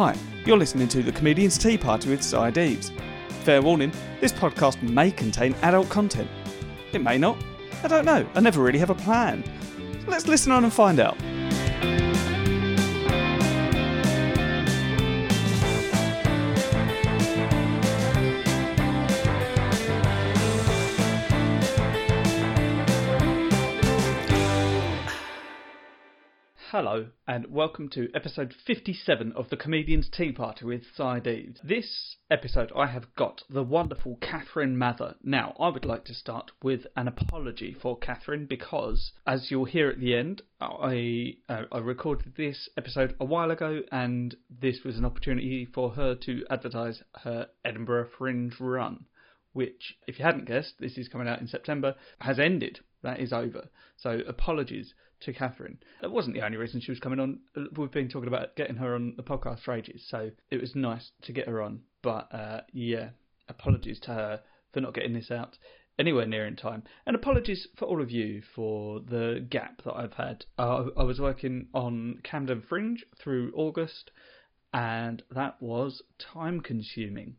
Hi, you're listening to The Comedian's Tea Party with Si Deaves. Fair warning, this podcast may contain adult content. It may not. I don't know. I never really have a plan. So let's listen on and find out. Hello, and welcome to episode 57 of the Comedian's Tea Party with Deaves. This episode, I have got the wonderful Kathryn Mather. Now, I would like to start with an apology for Catherine because, as you'll hear at the end, I uh, I recorded this episode a while ago, and this was an opportunity for her to advertise her Edinburgh Fringe run, which, if you hadn't guessed, this is coming out in September, has ended. That is over. So apologies to Kathryn. That wasn't the only reason she was coming on. We've been talking about getting her on the podcast for ages, so it was nice to get her on. But uh, yeah, apologies to her for not getting this out anywhere near in time. And apologies for all of you for the gap that I've had. Uh, I was working on Camden Fringe through August, and that was time consuming.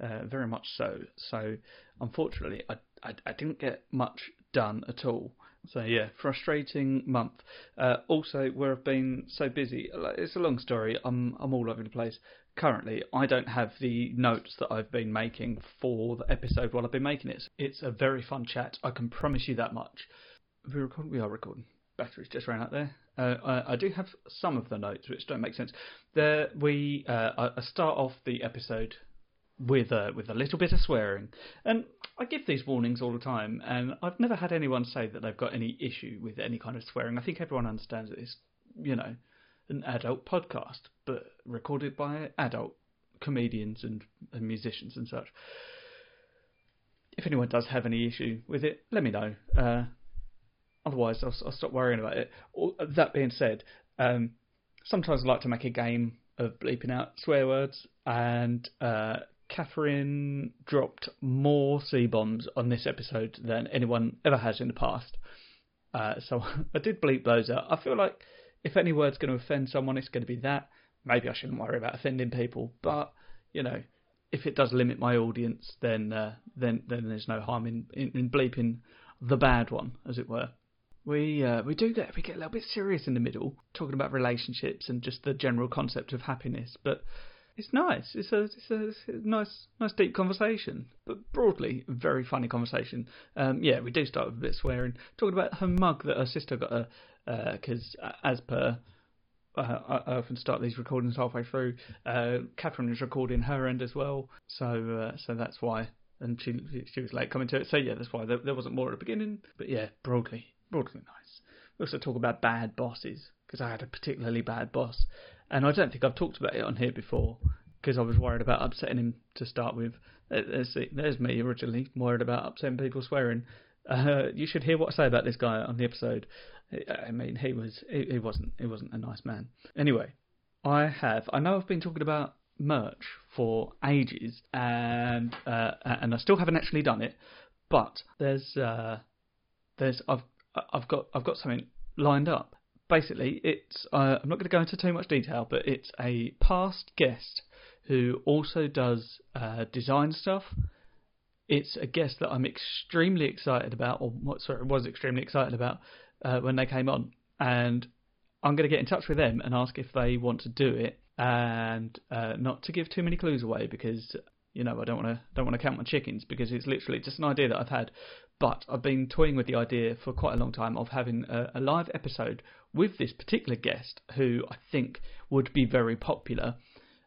Uh, very much so. So, unfortunately, I, I, I didn't get much done at all. So yeah, frustrating month. Uh, also, where I've been so busy, it's a long story. I'm I'm all over the place. Currently, I don't have the notes that I've been making for the episode while I've been making it. It's a very fun chat. I can promise you that much. We record. We are recording. Batteries just ran out there. Uh, I, I, do have some of the notes which don't make sense. There we uh, I start off the episode with a with a little bit of swearing. And I give these warnings all the time, and I've never had anyone say that they've got any issue with any kind of swearing. I think everyone understands that it's you know an adult podcast, but recorded by adult comedians and, and musicians and such. If anyone does have any issue with it, let me know. Uh, otherwise, I'll, I'll, stop worrying about it. That being said, um, sometimes I like to make a game of bleeping out swear words, and uh, Kathryn dropped more C bombs on this episode than anyone ever has in the past. Uh, so I did bleep those out. I feel like if any word's going to offend someone, it's going to be that. Maybe I shouldn't worry about offending people, but you know, if it does limit my audience, then uh, then then there's no harm in, in, in, bleeping the bad one, as it were. We uh, we do get we get a little bit serious in the middle, talking about relationships and just the general concept of happiness, but it's nice. It's a, it's a, it's a nice, nice deep conversation, but broadly, very funny conversation. Um, yeah, we do start with a bit swearing, talking about her mug that her sister got her, because uh, as per, uh, I often start these recordings halfway through. Uh, Kathryn is recording her end as well, so uh, so that's why. And she she was late coming to it, so yeah, that's why there, there wasn't more at the beginning. But yeah, broadly, broadly nice. We also talk about bad bosses because I had a particularly bad boss and I don't think I've talked about it on here before because I was worried about upsetting him to start with. There's, there's me originally worried about upsetting people swearing. Uh, you should hear what I say about this guy on the episode. I mean, he was he, he wasn't he wasn't a nice man. Anyway, I have I know I've been talking about merch for ages, and uh, and I still haven't actually done it. But there's uh, there's I've I've got I've got something lined up basically, it's uh, I'm not going to go into too much detail, but it's a past guest who also does uh, design stuff. It's a guest that I'm extremely excited about, or sorry, was extremely excited about uh, when they came on, and I'm going to get in touch with them and ask if they want to do it, and uh, not to give too many clues away because you know I don't want to don't want to count my chickens because it's literally just an idea that I've had. But I've been toying with the idea for quite a long time of having a, a live episode with this particular guest who I think would be very popular.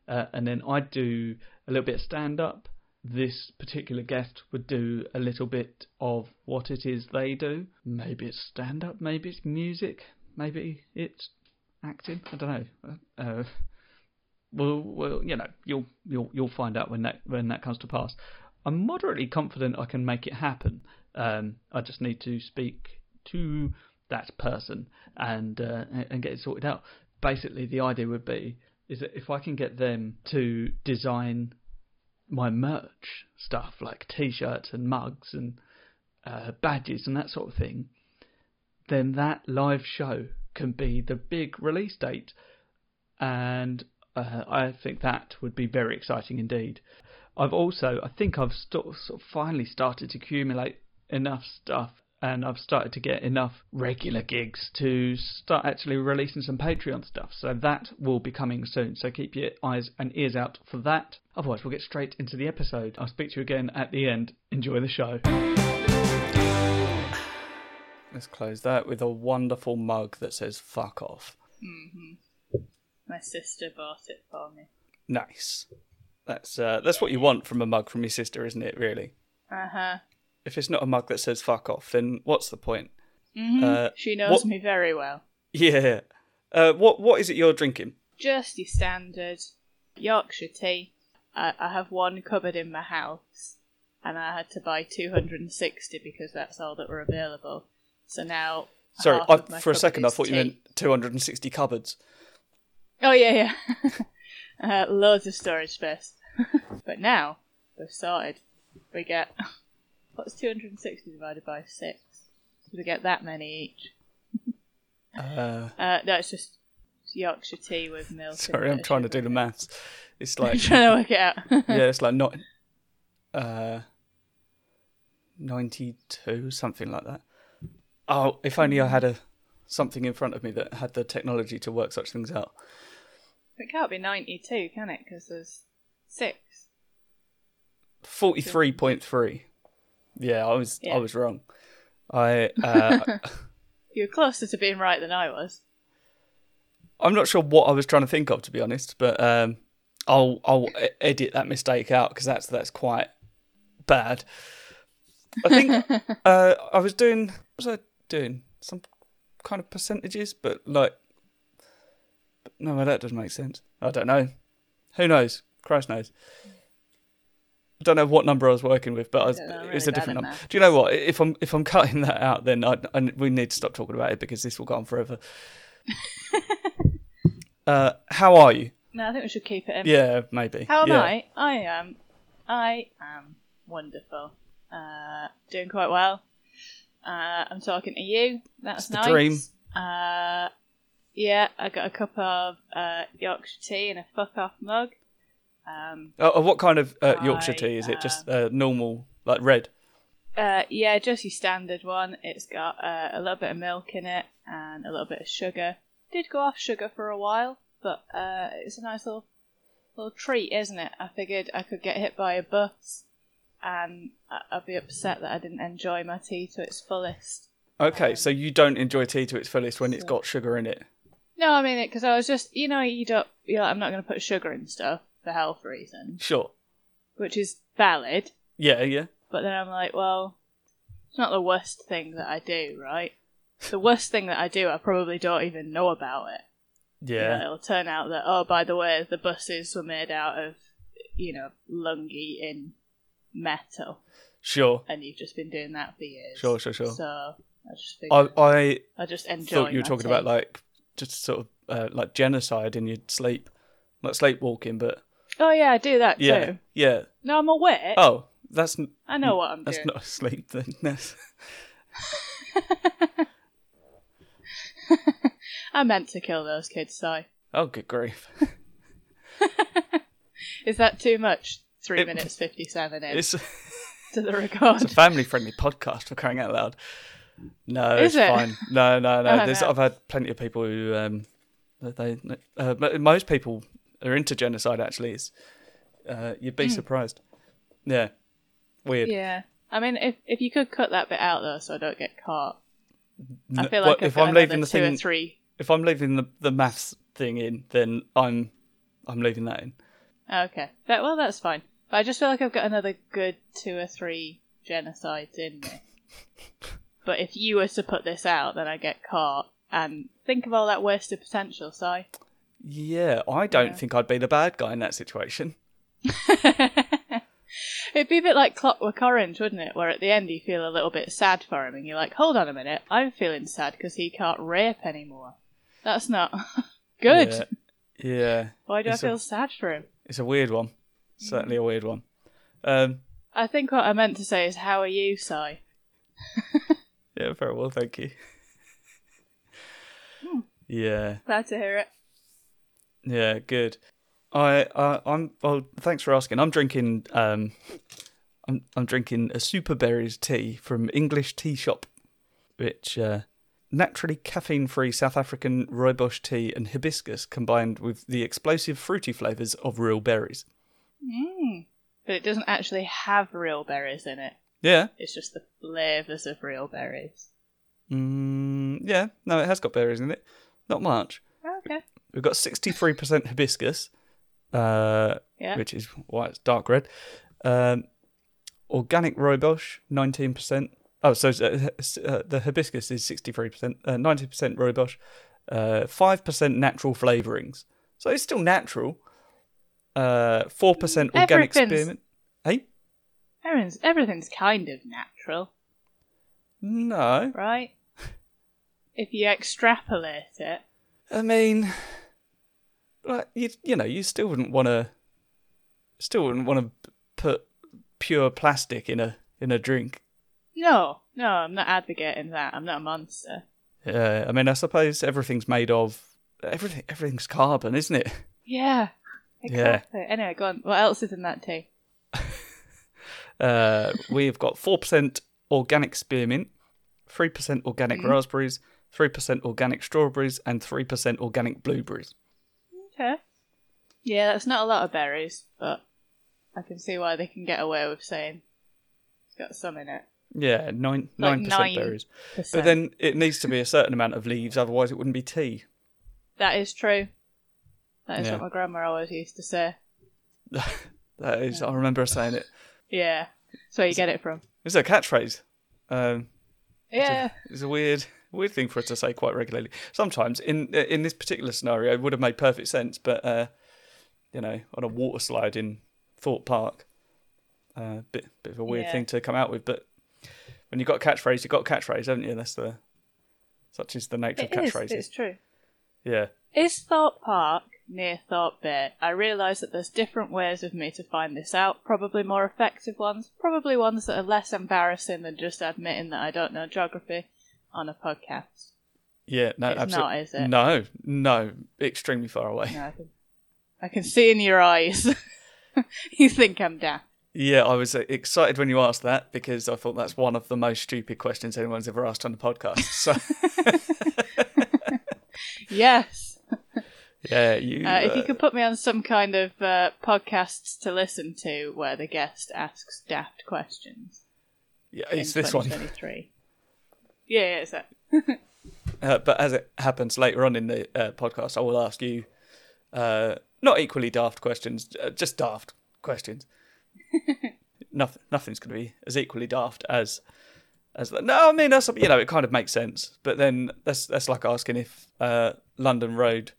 Uh, and then I'd do a little bit of stand up. This particular guest would do a little bit of what it is they do. Maybe it's stand up, maybe it's music, maybe it's acting. I don't know. Uh, well, well, you know, you'll you'll you'll find out when that when that comes to pass. I'm moderately confident I can make it happen. Um, I just need to speak to that person and uh, and get it sorted out. Basically, the idea would be is that if I can get them to design my merch stuff like T-shirts and mugs and uh, badges and that sort of thing, then that live show can be the big release date, and Uh, I think that would be very exciting indeed. I've also, I think I've st- sort of finally started to accumulate enough stuff and I've started to get enough regular gigs to start actually releasing some Patreon stuff. So that will be coming soon. So keep your eyes and ears out for that. Otherwise, we'll get straight into the episode. I'll speak to you again at the end. Enjoy the show. Let's close that with a wonderful mug that says fuck off. Mm-hmm. My sister bought it for me. Nice. That's uh, that's what you want from a mug from your sister, isn't it? Really. Uh huh. If it's not a mug that says "fuck off," then what's the point? Mm-hmm. Uh, she knows what- me very well. Yeah. Uh, what what is it you're drinking? Just your standard Yorkshire tea. I, I have one cupboard in my house, and I had to buy 260 because that's all that were available. So now. Sorry, I, for a second I thought you meant 260 cupboards. Oh yeah, yeah. uh, loads of storage space. but now we're sorted. We get what's 260 divided by six? So We get that many each. Uh, Uh, no, it's just Yorkshire tea with milk. sorry, I'm trying to do the maths. It's like trying to work it out. yeah, it's like not uh, 92, something like that. Oh, if only I had a something in front of me that had the technology to work such things out. It can't be 92, can it? Because there's six. 43.3. Yeah, I was Yeah. I was wrong. I uh, You're closer to being right than I was. I'm not sure what I was trying to think of to be honest, but um, I'll I'll edit that mistake out because that's that's quite bad. I think uh, I was doing what was I doing some kind of percentages, but like no, that doesn't make sense. I don't know. Who knows? Christ knows. I don't know what number I was working with, but I was, don't know, I'm it was really a different number. Do you know what? If I'm if I'm cutting that out, then I, I we need to stop talking about it because this will go on forever. uh, how are you? No, I think we should keep it in. Yeah, maybe. How am yeah. I? I am. I am wonderful. Uh, doing quite well. Uh, I'm talking to you. That's It's the nice. dream. Uh, yeah, I got a cup of uh, Yorkshire tea in a fuck off mug. Um, Oh, what kind of uh, Yorkshire I, tea is it? Just uh, normal, like red. uh, yeah, just your standard one. It's got uh, a little bit of milk in it and a little bit of sugar. Did go off sugar for a while, but uh, it's a nice little little treat, isn't it? I figured I could get hit by a bus and I'd be upset that I didn't enjoy my tea to its fullest. Okay, so you don't enjoy tea to its fullest when it's got sugar in it. No, I mean it because I was just, you know, you don't, you're like, I'm not going to put sugar in stuff for health reasons, Sure. which is valid. Yeah, yeah. But then I'm like, well, it's not the worst thing that I do, right? The worst thing that I do, I probably don't even know about it. You Yeah. it'll turn out that, oh, by the way, the buses were made out of, you know, lungi in metal, Sure. and you've just been doing that for years. Sure, sure, sure. So I just think I I I, just enjoy. thought you were my talking tea. about like just sort of uh, like genocide in your sleep, like sleepwalking, but Oh yeah, I do that yeah, too. yeah. No, I'm aware. Oh, that's n- I know what I'm that's doing. That's not sleep then. That's- I meant to kill those kids, so oh, good grief! is that too much? Three It- minutes fifty-seven in to the record. it's a family-friendly podcast for crying out loud. No, Is it's it? fine. No, no, no. Oh, There's. I've had plenty of people who um, they uh, most people are into genocide. Actually, uh, you'd be surprised. Yeah, weird. Yeah, I mean, if if you could cut that bit out though, so I don't get caught. I feel like if I'm leaving the two or thing, three. if I'm leaving the the maths thing in, then I'm I'm leaving that in. Okay, that, well, that's fine. But I just feel like I've got another good two or three genocides in me. but if you were to put this out, then I get caught. And think of all that wasted potential, Si. Yeah, I don't Yeah. think I'd be the bad guy in that situation. It'd be a bit like Clockwork Orange, wouldn't it? Where at the end you feel a little bit sad for him, and you're like, "Hold on a minute, I'm feeling sad because he can't rape anymore." That's not good. Yeah, yeah. Why do It's I a- feel sad for him? it's a weird one. Certainly a weird one. Um, I think what I meant to say is, "How are you, Si?" yeah, very well, thank you. Hmm. Yeah, Glad to hear it. yeah, good. I, I I'm well. Thanks for asking. I'm drinking um, I'm I'm drinking a super berries tea from English Tea Shop, which uh, naturally caffeine-free South African rooibos tea and hibiscus combined with the explosive fruity flavors of real berries. Mm. But it doesn't actually have real berries in it. Yeah. It's just the flavors of real berries. Mm, yeah. No, it has got berries in it. Not much. Okay. We've got 63% hibiscus, uh, Yeah. which is why it's dark red. Um, organic rooibos, 19%. Oh, so uh, uh, the hibiscus is 63%, uh, 90% rooibos, uh, 5% natural flavourings. So it's still natural. Uh, 4% organic spearmint. Hey? Everything's, everything's kind of natural, No. right? if you extrapolate it. I mean, like you, you know, you still wouldn't want to, still wouldn't want to put pure plastic in a in a drink. No, no, I'm not advocating that. I'm not a monster. Uh, I mean, I suppose everything's made of everything. Everything's carbon, isn't it? Yeah. Yeah. Anyway, go on. What else is in that tea? Uh, we've got four percent organic spearmint, three percent organic Mhm. raspberries, three percent organic strawberries, and three percent organic blueberries. Okay. Yeah, that's not a lot of berries, but I can see why they can get away with saying it's got some in it. Yeah, nine Like nine percent berries. But then it needs to be a certain amount of leaves, otherwise it wouldn't be tea. that is true. That is Yeah. what my grandma always used to say. That is, I remember her saying it. Yeah. That's where you get it from. It's a catchphrase. Um, Yeah. it's a weird, weird thing for us to say quite regularly. Sometimes, in in this particular scenario, it would have made perfect sense. But uh, you know, on a water slide in Thorpe Park, uh, bit bit of a weird Yeah. thing to come out with. But when you've got a catchphrase, you've got a catchphrase, haven't you? That's the such is the nature It of is. catchphrases. It's true. Yeah, Is Thorpe Park near Thorpe Bay? I realise that there's different ways of me to find this out. Probably more effective ones. Probably ones that are less embarrassing than just admitting that I don't know geography on a podcast. yeah. No, It's absolutely. not, is it? No, no, extremely far away. No, I can, I can see in your eyes. you think I'm daft. Yeah, I was uh, excited when you asked that because I thought that's one of the most stupid questions anyone's ever asked on the podcast. So Yes. Yeah, you. Uh, if you uh, could put me on some kind of uh, podcasts to listen to where the guest asks daft questions. yeah, it's this one. 2023. Yeah, yeah, it's that. Uh, but as it happens later on in the uh, podcast, I will ask you uh, not equally daft questions, uh, just daft questions. Nothing, nothing's going to be as equally daft as as that. No, I mean that's you know it kind of makes sense, but then that's that's like asking if uh, London Road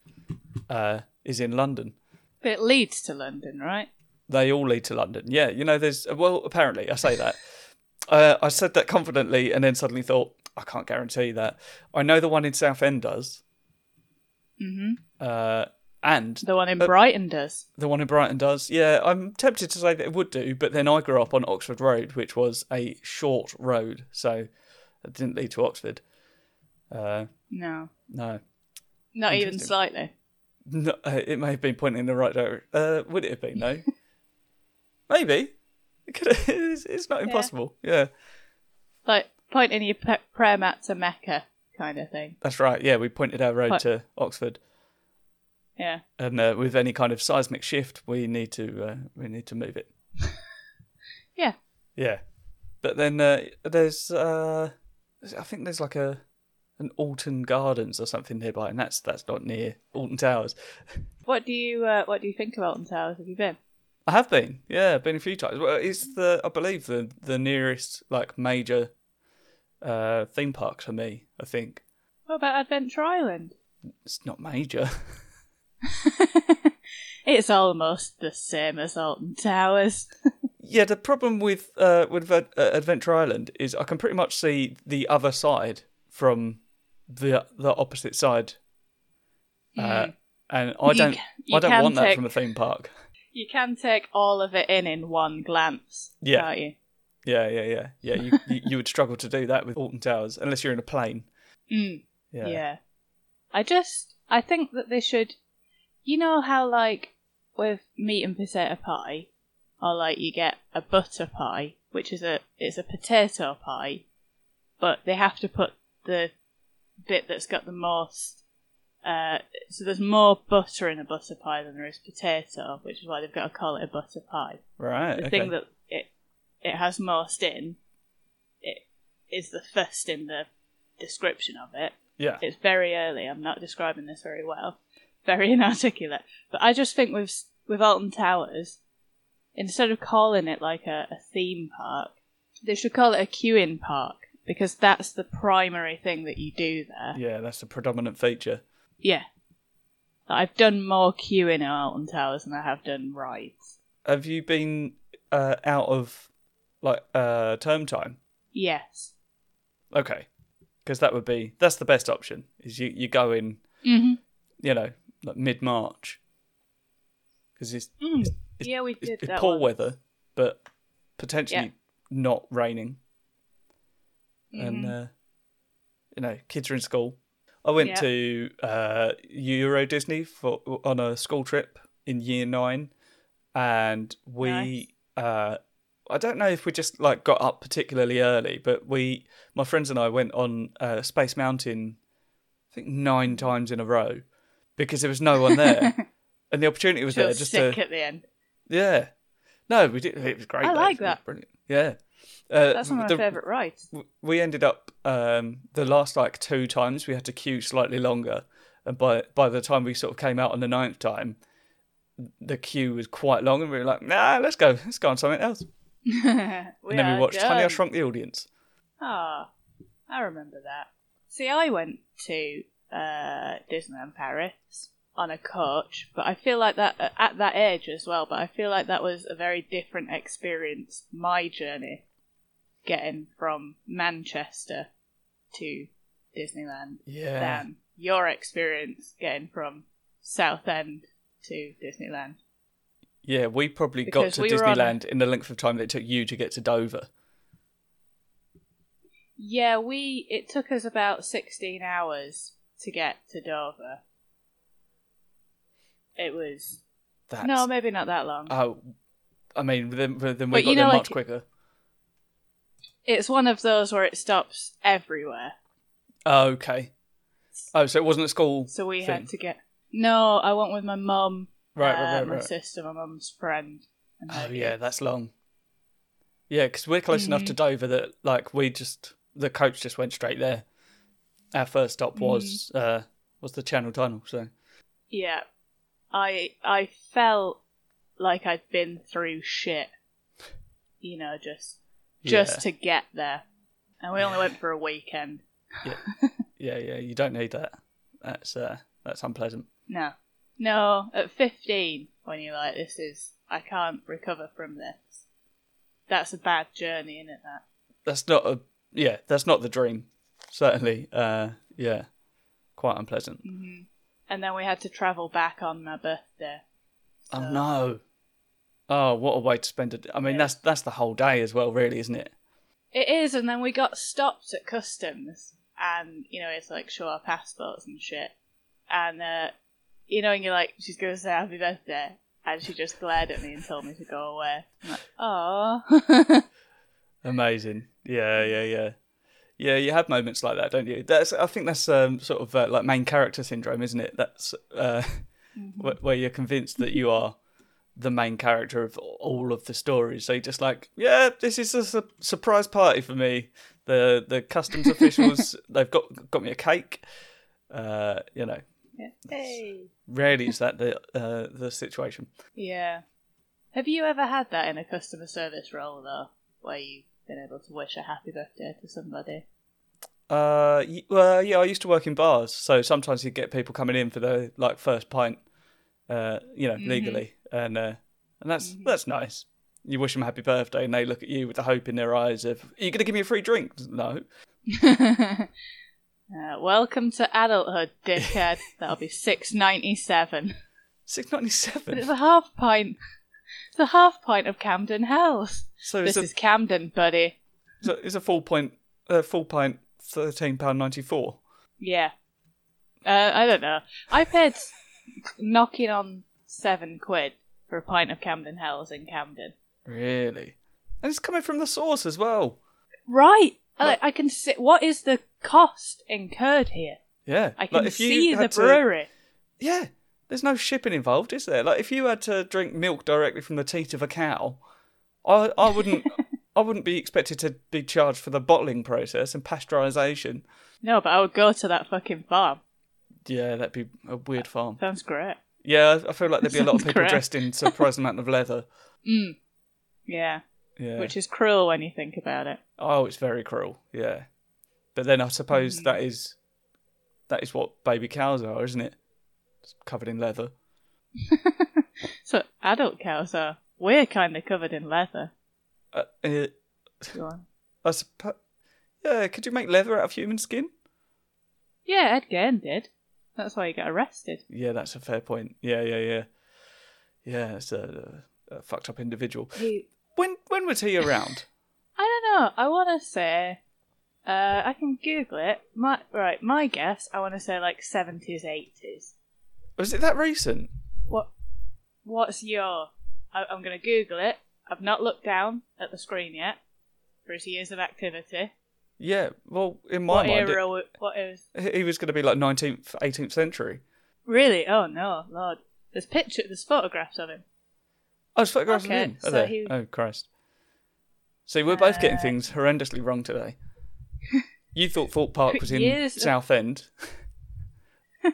uh, is in London. But it leads to London, right? They all lead to London. Yeah, you know, there's well, apparently I say that. Uh, I said that confidently, and then suddenly thought I can't guarantee that. I know the one in Southend does, hmm uh, and The one in Uh, Brighton does. the one in Brighton does. Yeah, I'm tempted to say that it would do, but then I grew up on Oxford Road, which was a short road, so it didn't lead to Oxford. Uh, No, no. Not even slightly. no, uh, it may have been pointing in the right direction. Uh, would it have been? No. Maybe. It could. It's, it's not impossible. yeah. Like pointing your pe- prayer mat to Mecca kind of thing. That's right. Yeah, we pointed our road What? to Oxford, Yeah. and uh, with any kind of seismic shift, we need to uh, we need to move it. Yeah. Yeah, but then uh, there's uh, I think there's like a an Alton Gardens or something nearby, and that's that's not near Alton Towers. What do you uh, What do you think of Alton Towers? Have you been? I have been, yeah, been a few times. Well, it's the I believe the the nearest like major uh, theme park to me. I think What about Adventure Island? it's not major. it's almost the same as Alton Towers. Yeah, the problem with uh, with uh, Adventure Island is I can pretty much see the other side from the the opposite side, uh, and I don't ca- you I don't want that from a theme park. You can take all of it in in one glance, Yeah. can't you? Yeah, yeah, yeah, yeah. You, you you would struggle to do that with Alton Towers unless you're in a plane. Mm. Yeah, Yeah. I just I think that they should you know how like with meat and potato pie, or like you get a butter pie, which is a it's a potato pie, but they have to put the bit that's got the most. Uh, so there's more butter in a butter pie than there is potato, which is why they've got to call it a butter pie. Right. The okay. thing that it it has most in, it is the first in the description of it. yeah. It's very early. I'm not describing this very well. Very inarticulate. But I just think with with Alton Towers, instead of calling it like a, a theme park, they should call it a queuing park because that's the primary thing that you do there. Yeah, that's the predominant feature. Yeah. I've done more queuing at Alton Towers than I have done rides. Have you been uh, out of like uh, term time? Yes. Okay, because that would be that's the best option. Is you you go in, Mm-hmm. you know, like mid March, because it's, Mm. it's, Yeah, we did it's that poor one. weather, but potentially Yeah. not raining, and Mhm. uh, you know, kids are in school. I went Yeah. to uh, Euro Disney for on a school trip in year nine, and we. Uh, I don't know if we just like got up particularly early, but we, my friends and I, went on uh, Space Mountain, I think nine times in a row, because there was no one there, and the opportunity was Feel there just sick to at the end. yeah. No, we did. It was great. I though. like that. Brilliant. Yeah. Uh, That's one of my the- favourite rides. we ended up um, the last like two times we had to queue slightly longer, and by by the time we sort of came out on the ninth time, the queue was quite long, and we were like, nah, let's go, let's go on something else. and then we watched Honey, I. Shrunk the Audience. Ah, I remember that. See, I went to uh, Disneyland Paris on a coach, but I feel like that at that age as well. But I feel like that was a very different experience. My journey getting from Manchester to Disneyland Yeah. than your experience getting from Southend to Disneyland. Yeah, we probably got to we were on Disneyland in the length of time that it took you to get to Dover. Yeah, we it took us about sixteen hours to get to Dover. It was That's, no, maybe not that long. Oh, I mean, then, then we But got you there much like- quicker. It's one of those where it stops everywhere, Oh, okay. Oh, so it wasn't a school. so we thing. had to get. No, I went with my mum, Right, uh, right, right, my right. sister, my mum's friend. Oh yeah, kids. that's long. Yeah, because we're close enough to Dover that like we just the coach just went straight there. Our first stop was uh was the Channel Tunnel. So yeah. I I felt like I'd been through shit, you know, just just yeah, to get there, and we only went for a weekend. yeah, yeah, you don't need that. That's uh that's unpleasant. No. No, at 15, when you're like, this is, I can't recover from this. That's a bad journey, isn't it, that? That's not a yeah, that's not the dream. Certainly, uh, yeah, quite unpleasant. hmm And then we had to travel back on my birthday. Oh no. Oh, what a way to spend it. I mean, Yeah. that's that's the whole day as well, really, isn't it? It is, and then we got stopped at customs, and, you know, it's like, show our passports and shit. And, uh, you know, and you're like, she's going to say happy birthday, and she just glared at me and told me to go away. I'm like, oh. Amazing. Yeah, yeah, yeah. Yeah, you have moments like that, don't you? That's I think that's um, sort of uh, like main character syndrome, isn't it? That's uh, wh- where you're convinced that you are the main character of all of the stories. So you're just like, yeah, this is a su- surprise party for me. The the customs officials they've got got me a cake. Uh, you know, hey. rarely is that the uh, the situation. Yeah. Have you ever had that in a customer service role though, where you've been able to wish a happy birthday to somebody? Uh, y- well, yeah, I used to work in bars, so sometimes you get people coming in for their like first pint, uh, you know, legally, and uh, and that's that's nice. You wish them happy birthday, and they look at you with the hope in their eyes of, "Are you going to give me a free drink?" No. Uh, welcome to adulthood, dickhead. That'll be six ninety seven. Six ninety seven. it's a half pint. It's a half pint of Camden Hells. So This a, is Camden, buddy. it's a it's a full point, uh, full pint, thirteen pound ninety four. Yeah. Uh, I don't know. I paid knocking on seven quid for a pint of Camden Hells in Camden. Really? And it's coming from the source as well. Right. Like- I, I can see. What is the cost incurred here? Yeah. I can Like, see the had to- brewery. Yeah. There's no shipping involved, is there? Like if you had to drink milk directly from the teat of a cow, I I wouldn't I wouldn't be expected to be charged for the bottling process and pasteurisation. No, but I would go to that fucking farm. Yeah, that'd be a weird farm. Sounds great. Yeah, I feel like there'd be a lot of people dressed in surprising amount of leather. Mm. Yeah. Yeah. Which is cruel when you think about it. Oh, it's very cruel. Yeah. But then I suppose Mm. that is that is what baby cows are, isn't it? Just covered in leather. So adult cows are. We're kind of covered in leather. Uh, uh, Go on. I suppose. Yeah, could you make leather out of human skin? Yeah, Ed Gein did. That's why he get arrested. Yeah, that's a fair point. Yeah, yeah, yeah. Yeah, it's a, a fucked up individual. He, When when was he around? I don't know. I want to say. Uh, I can Google it. My right. My guess. I want to say like seventies, eighties. Was it that recent? What? What's your? I, I'm gonna Google it. I've not looked down at the screen yet for his years of activity. Yeah. Well, in my what mind, era? wa- What is? he was going to be like 19th, 18th century. Really? Oh no, Lord. There's picture. There's photographs of him. Oh, it's photographs Okay, of him. Are so there? he- Oh, Christ. See, we're both getting Uh, things horrendously wrong today. You thought Thorpe Park was in Years of- Southend.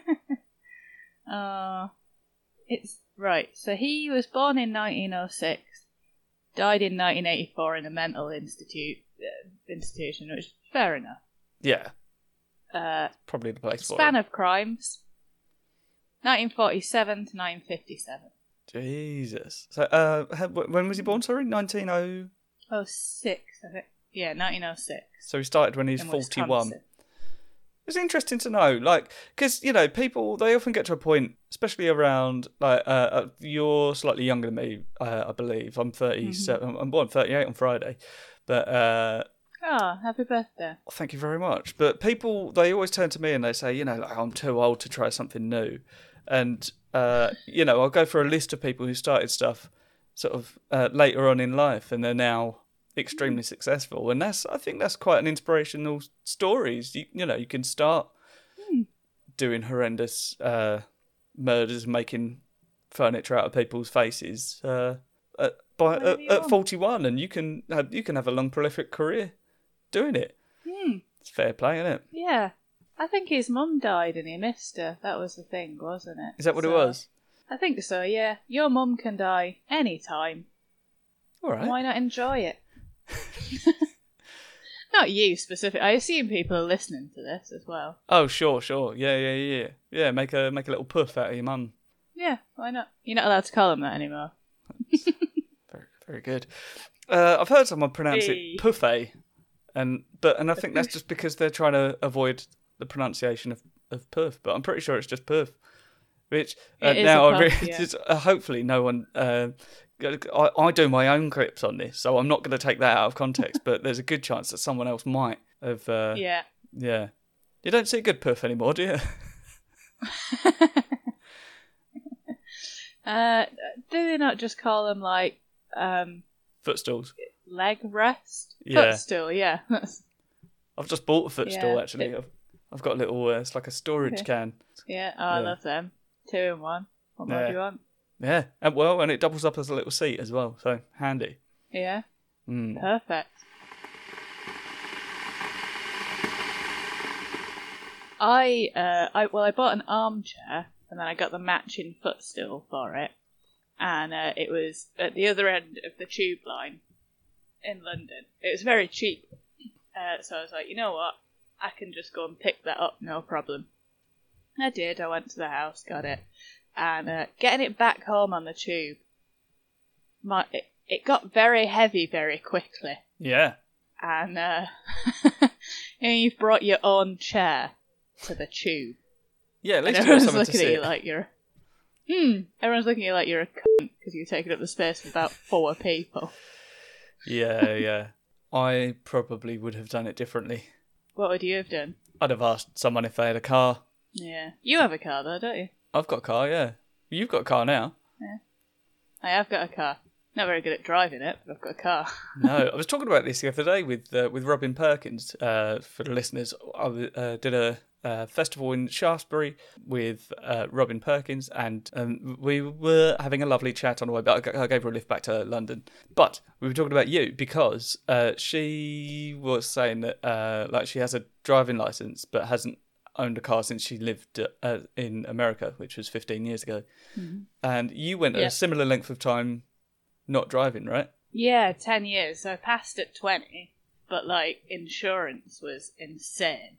Uh, it's right. So he was born in 1906, died in 1984 in a mental institute uh, institution, which is fair enough. Yeah, Uh, probably the place for span it. of crimes: 1947 to 1957. Jesus. So, uh, when was he born? Sorry, 190. Oh six, I think. Yeah, 1906. So he started when he was in 41. Wisconsin. It's interesting to know, like, because you know, people they often get to a point, especially around like uh, uh, you're slightly younger than me, uh, I believe. I'm 37. Mm-hmm. I'm born 38 on Friday, but uh, Oh, happy birthday! Thank you very much. But people, they always turn to me and they say, you know, like, I'm too old to try something new. And, uh, you know, I'll go for a list of people who started stuff sort of uh, later on in life and they're now extremely successful. And that's, I think that's quite an inspirational stories. You, you know, you can start doing horrendous uh, murders, making furniture out of people's faces uh, at, by, at, at 41 and you can have, you can have a long prolific career doing it. Hmm. It's fair play, isn't it? Yeah, I think his mum died and he missed her. That was the thing, wasn't it? Is that what it was? I think so. Yeah, your mum can die any time. All right. Why not enjoy it? not you specific. I assume people are listening to this as well. Oh, sure, sure. Yeah, yeah, yeah. Yeah, make a make a little puff out of your mum. Yeah, why not? You're not allowed to call him that anymore. Very, good. Uh, I've heard someone pronounce Hey. it puffet, and but and I think that's just because they're trying to avoid the pronunciation of of puff. But I'm pretty sure it's just puff. Which uh, now a I re- puff, yeah. it's- uh, hopefully no one. Uh, I, I do my own clips on this, so I'm not going to take that out of context. but there's a good chance that someone else might have. Uh, Yeah. Yeah. You don't see a good puff anymore, do you? Uh, do they not just call them like um Footstools. leg rest? Yeah. Footstool, yeah. I've just bought a footstool Yeah. actually. I've, I've got a little. Uh, it's like a storage can. yeah, oh, I love them. Two in one. What more Yeah. do you want? Yeah, and well, and it doubles up as a little seat as well, so handy. Yeah, Mm. perfect. I uh I well I bought an armchair and then I got the matching footstool for it. And uh, it was at the other end of the tube line in London. It was very cheap. Uh, so I was like, you know what? I can just go and pick that up, no problem. I did. I went to the house, got it, and uh, getting it back home on the tube. My it, it got very heavy very quickly, Yeah, and uh, and you've brought your own chair to the tube. yeah. At And least you got someone to sit. you like you're. Hmm. Everyone's looking at you like you're a cunt because you're taking up the space of about four people. Yeah, yeah. I probably would have done it differently. What would you have done? I'd have asked someone if they had a car. Yeah. You have a car though, don't you? I've got a car, yeah. You've got a car now. Yeah. I have got a car. Not very good at driving it, but I've got a car. no, I was talking about this the other day with uh, with Robin Perkins. Uh, for the listeners, I uh, did a uh, festival in Shaftesbury with uh, Robin Perkins, and um, we were having a lovely chat on the way back. I gave her a lift back to London, but we were talking about you because uh, she was saying that uh, like she has a driving license but hasn't owned a car since she lived uh, in America, which was 15 years ago, Mm-hmm. and you went Yeah. a similar length of time not driving, right? Yeah, 10 years. So I passed at 20, but like insurance was insane.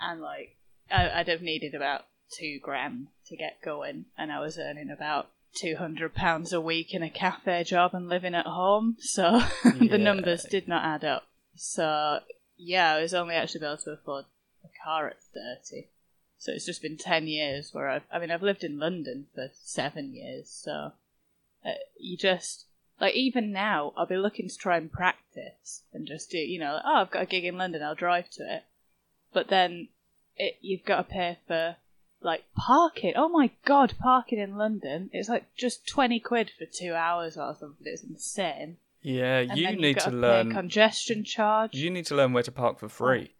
And like, I, I'd have needed about two grand to get going, and I was earning about £200 a week in a cafe job and living at home. So Yeah. the numbers did not add up. So yeah, I was only actually able to afford a car at 30. So it's just been 10 years where I've, I mean, I've lived in London for seven years, so uh, you just, like, even now, I'll be looking to try and practice and just do, you know, like, oh, I've got a gig in London, I'll drive to it. But then it, you've got to pay for, like, parking. Oh my god, parking in London. It's like just 20 quid for two hours or something. It's insane. Yeah, And you need got to pay learn. congestion charge. You need to learn where to park for free.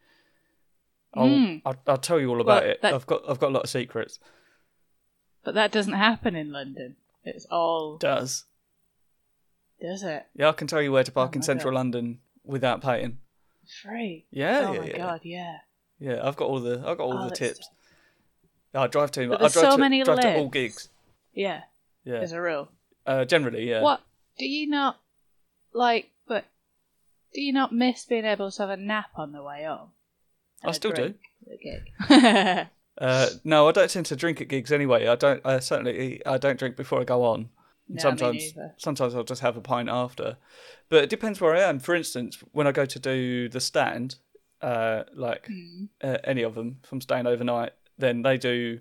I'll, Mm. I'll, I'll tell you all about Well, it. that- I've got I've got a lot of secrets. But that doesn't happen in London. It's all. Does Does it? yeah? I can tell you where to park Oh in central God. London without paying. Free. Yeah, oh yeah, my yeah. god, yeah. Yeah, I've got all the I've got all Oh, the tips. I drive to I drive so to, many drive to all gigs. Yeah, Yeah, there's a real. uh, generally yeah. What? Do you not. Like, but. Do you not miss being able to have a nap on the way home? I still do. gig? Uh, no, I don't tend to drink at gigs anyway. I don't. I certainly I don't drink before I go on. No, sometimes sometimes I'll just have a pint after. But it depends where I am. For instance, when I go to do the stand, uh, like Mm. uh, any of them, from staying overnight, then they do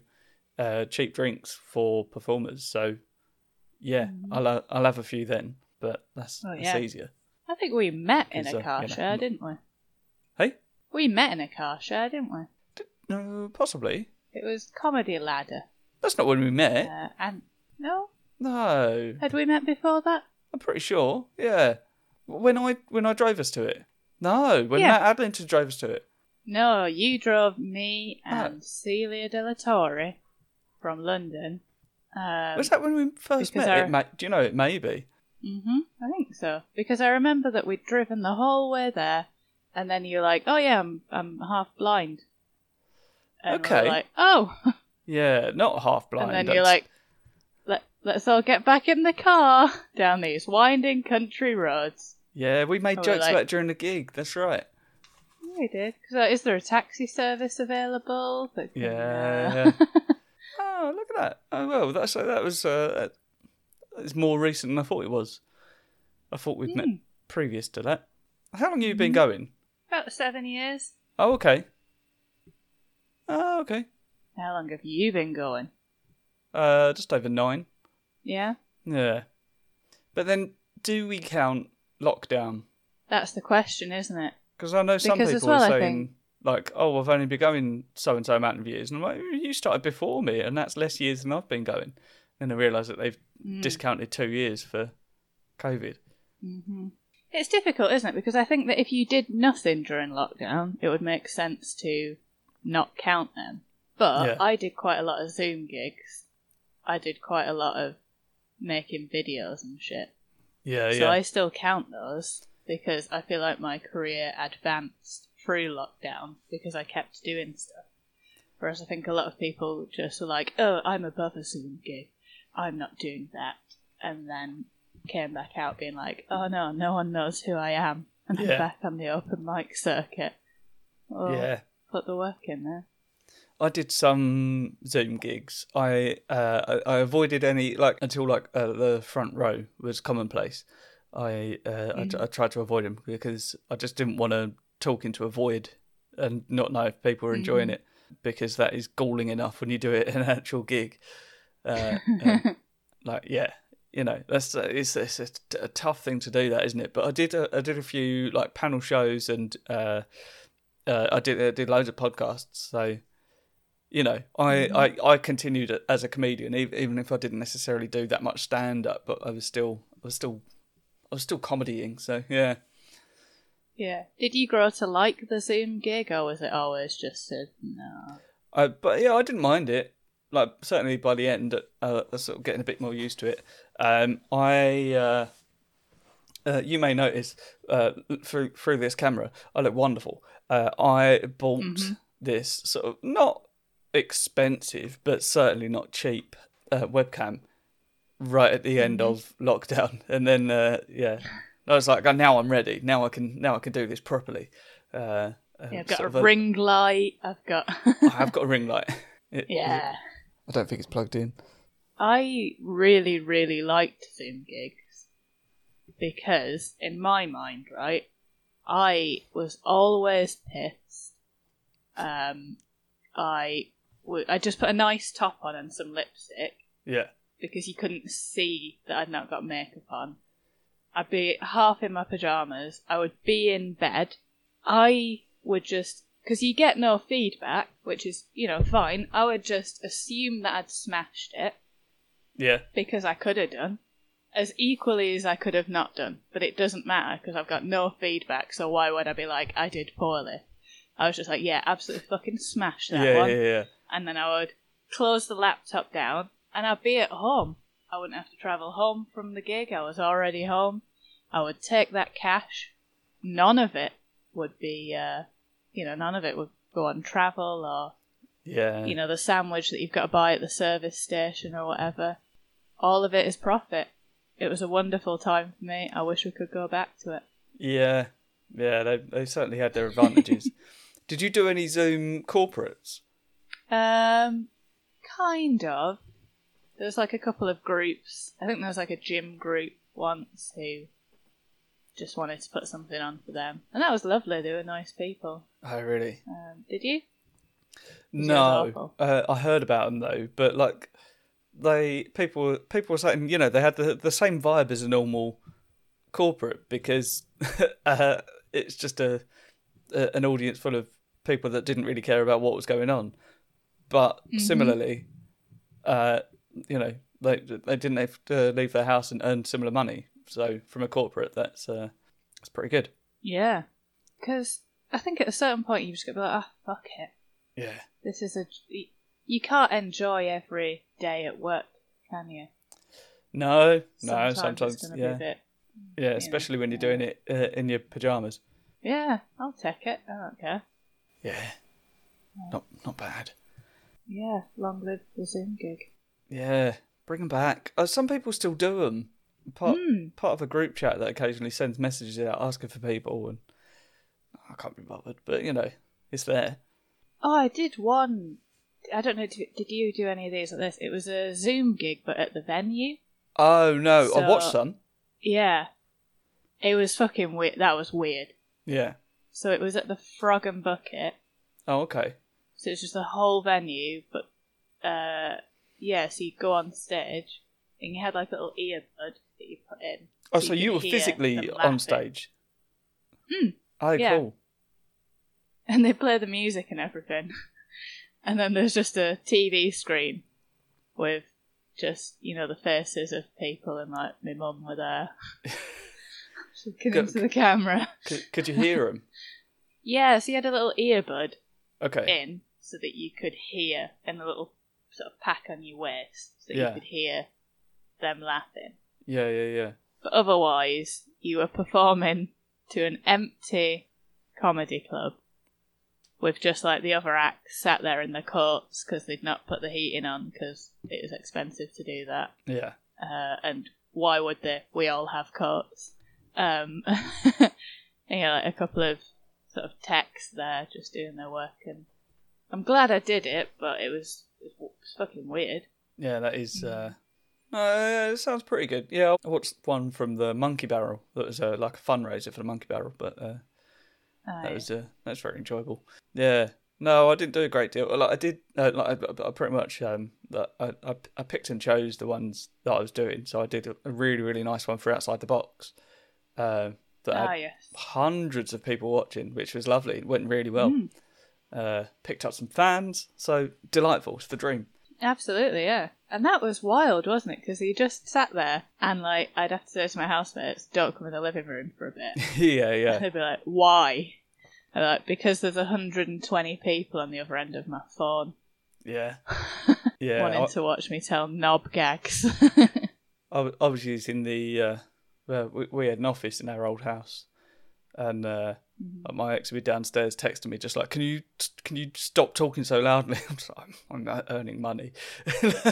uh, cheap drinks for performers. So yeah, I'll ha- I'll have a few then. But that's, Mm. Oh, that's yeah. easier. I think we met in a uh, car you know, didn't we? Hey, We met in a car share, didn't we? no, possibly. It was Comedy Ladder. That's not when we met. Uh, and. No? No, Had we met before that? I'm pretty sure. Yeah, when I when I drove us to it. No, when Yeah. Matt Adlington drove us to it. No, you drove me Ah. and Celia De La Torre from London. Um, Was that when we first met? our- It may, do you know it may be? hmm I think so. Because I remember that we'd driven the whole way there, and then you're like, "Oh yeah, I'm I'm half blind." And we're Okay. like, oh, Yeah, not half blind. and then you're like, Let let's all get back in the car down these winding country roads. Yeah, we made jokes like- about it during the gig. That's right. Yeah, we did. So is there a taxi service available? Can, Yeah, uh, Oh, look at that. Oh well, that's that was uh, it's more recent than I thought it was. I thought we'd met Hmm. previous to that. How long have you been Mhm. going? About seven years. Oh, okay. Oh, okay. How long have you been going? Uh, just over nine. Yeah, Yeah. But then, do we count lockdown? that's the question, isn't it? Because I know some Because people well, are saying like, "Oh, I've only been going so and so amount of years," and I'm like, "You started before me, and that's less years than I've been going." Then I realise that they've Mm. discounted two years for COVID. hmm It's difficult, isn't it? Because I think that if you did nothing during lockdown, it would make sense to not count them. But Yeah. I did quite a lot of Zoom gigs. I did quite a lot of making videos and shit. Yeah, so yeah, I still count those because I feel like my career advanced through lockdown because I kept doing stuff. Whereas I think a lot of people just are like, oh, I'm above a Zoom gig. I'm not doing that. And then came back out being like, oh no, no one knows who I am. And I'm back on the open mic circuit. Well, yeah. Put the work in there. I did some Zoom gigs. I uh, I avoided any like until like uh, the front row was commonplace. I uh, I, Mm. I tried to avoid them because I just didn't want to talk into a void and not know if people were enjoying Mhm. it because that is galling enough when you do it in an actual gig. Uh, like yeah, you know that's uh, it's, it's a, t- a tough thing to do that, isn't it? But I did a, I did a few like panel shows and uh, uh, I did I did loads of podcasts. So you know, I, I, I continued as a comedian, even, even if I didn't necessarily do that much stand up, but I was still, I was still, I was still comedying. So yeah, Yeah. Did you grow to like the Zoom gig, or was it always just a no? I, but yeah, I didn't mind it. Like certainly by the end, uh, I was sort of getting a bit more used to it. Um, I, uh, uh, you may notice uh, through through this camera, I look wonderful. Uh, I bought Mhm. this sort of not expensive, but certainly not cheap uh, webcam right at the end Mhm. of lockdown, and then uh, yeah, I was like, "Oh, now I'm ready. Now I can now I can do this properly. Uh, Yeah, I've got sort a of ring light. I've got. I have got a ring light. It- yeah. I don't think it's plugged in. I really, really liked Zoom gigs because, in my mind, right, I was always pissed. Um, I w- I just put a nice top on and some lipstick Yeah. because you couldn't see that I'd not got makeup on. I'd be half in my pajamas. I would be in bed. I would just because you get no feedback, which is you know fine. I would just assume that I'd smashed it Yeah. because I could have done as equally as I could have not done. But it doesn't matter because I've got no feedback. So why would I be like I did poorly? I was just like, yeah, absolutely fucking smashed that yeah, one yeah, yeah. And then I would close the laptop down and I'd be at home. I wouldn't have to travel home from the gig. I was already home. I would take that cash. None of it would be, uh, you know, none of it would go on travel or, Yeah. you know, the sandwich that you've got to buy at the service station or whatever. All of it is profit. It was a wonderful time for me. I wish we could go back to it. Yeah. Yeah, they they certainly had their advantages. Did you do any Zoom corporates? Um, kind of. There's like a couple of groups. I think there was like a gym group once who just wanted to put something on for them, and that was lovely. They were nice people. Oh, really? Um, did you? No, uh, I heard about them though. But like, they people people were saying, you know, they had the the same vibe as a normal corporate because uh, it's just a, a an audience full of people that didn't really care about what was going on. But Mhm. similarly, uh, you know, they they didn't have to leave their house and earn similar money. So from a corporate, that's uh, that's pretty good. Yeah, because I think at a certain point you just be like, ah, fuck it. Yeah. This is a. You can't enjoy every day at work, can you? No, no, Sometimes, sometimes, it's yeah, bit. yeah, especially when you're doing it uh, in your pajamas. Yeah, I'll take it. I don't care. Yeah, not not bad. Yeah, long live the Zoom gig. Yeah, bring them back. Uh, some people still do them. Part Hmm. part of a group chat that occasionally sends messages out asking for people, and I can't be bothered. But you know, it's there. Oh, I did one. I don't know. Did, you do any of these like this? It was a Zoom gig, but at the venue. Oh no, I So- watched some. Yeah, it was fucking weird. That was weird. Yeah. So it was at the Frog and Bucket. Oh okay. So it's just a whole venue, but uh, yeah. So you go on stage, and you had like a little earbud that you put in. Oh, So so you you were physically on stage. Hmm. Oh, Yeah. cool. and they play the music and everything. And then there's just a TV screen with just, you know, the faces of people and like my mum were there. Looking Go- into the camera. Could, could you hear them? Yeah, so you had a little earbud Okay. in so that you could hear and a little sort of pack on your waist so that Yeah. you could hear them laughing. Yeah, yeah, yeah. But otherwise, you were performing to an empty comedy club with just like the other acts sat there in the coats because they'd not put the heating on because it was expensive to do that. Yeah. Uh, and why would they? We all have coats. Um, and, you know, like a couple of sort of techs there just doing their work, and I'm glad I did it, but it was, it was fucking weird. Yeah, that is. Uh, no, it sounds pretty good. Yeah, I watched one from the Monkey Barrel. That was uh, like a fundraiser for the Monkey Barrel, but uh, Uh, that was uh, that's very enjoyable. Yeah. No, I didn't do a great deal. Like I did, uh, like I, I pretty much um, that I, I I picked and chose the ones that I was doing. So I did a, a really really nice one for outside the box. Uh, that ah, had yes. hundreds of people watching, which was lovely. It went really well. Mm. Uh, picked up some fans. So delightful. It's the dream. Absolutely, yeah. And that was wild, wasn't it? Because he just sat there and, like, I'd have to say to my housemates, don't come in the living room for a bit. yeah, And yeah. they'd be like, why? And like, because there's 120 people on the other end of my phone Yeah. Yeah. wanting I, to watch me tell knob gags. I, I was using the. Uh, well, we, we had an office in our old house, and uh, Mm-hmm. my ex would be downstairs texting me just like, "Can you can you stop talking so loudly?" I'm just like, I'm not earning money.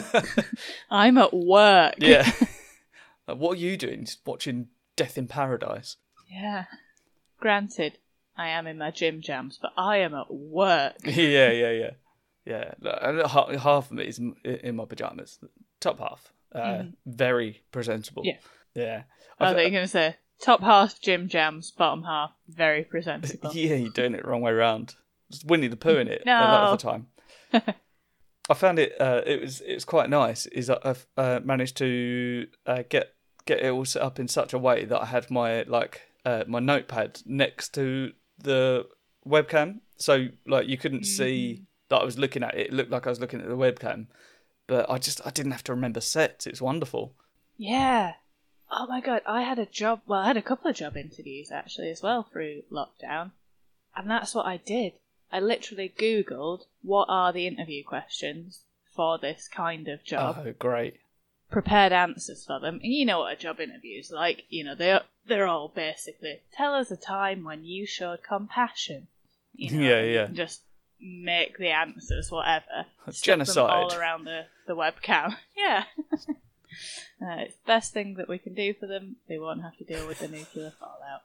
I'm at work. yeah. like, what are you doing? Just watching Death in Paradise. Yeah. Granted, I am in my gym jams, but I am at work. yeah, yeah, yeah, yeah. Half of it is in- my pajamas. Top half, uh, mm-hmm. very presentable. Yeah. yeah. I oh, I've- thought you uh, were going to say top half gym jams, bottom half very presentable. Yeah, you're doing it the wrong way around. It's Winnie the Pooh in it a No. lot of the time. I found it. Uh, it was it was quite nice. Is that I've uh, managed to uh, get get it all set up in such a way that I had my like uh, my notepad next to the webcam, so like you couldn't see that I was looking at it. It looked like I was looking at the webcam, but I just I didn't have to remember sets. It's wonderful. Yeah. Oh my god, I had a job. Well, I had a couple of job interviews actually as well through lockdown, and that's what I did. I literally Googled what are the interview questions for this kind of job, Oh, great! prepared answers for them. And you know what a job interview is like. You know they're they're all basically tell us a time when you showed compassion. You know, Yeah, yeah. Just make the answers whatever. Genocide. all around the the webcam. Yeah. Uh, it's the best thing that we can do for them. They won't have to deal with the nuclear fallout.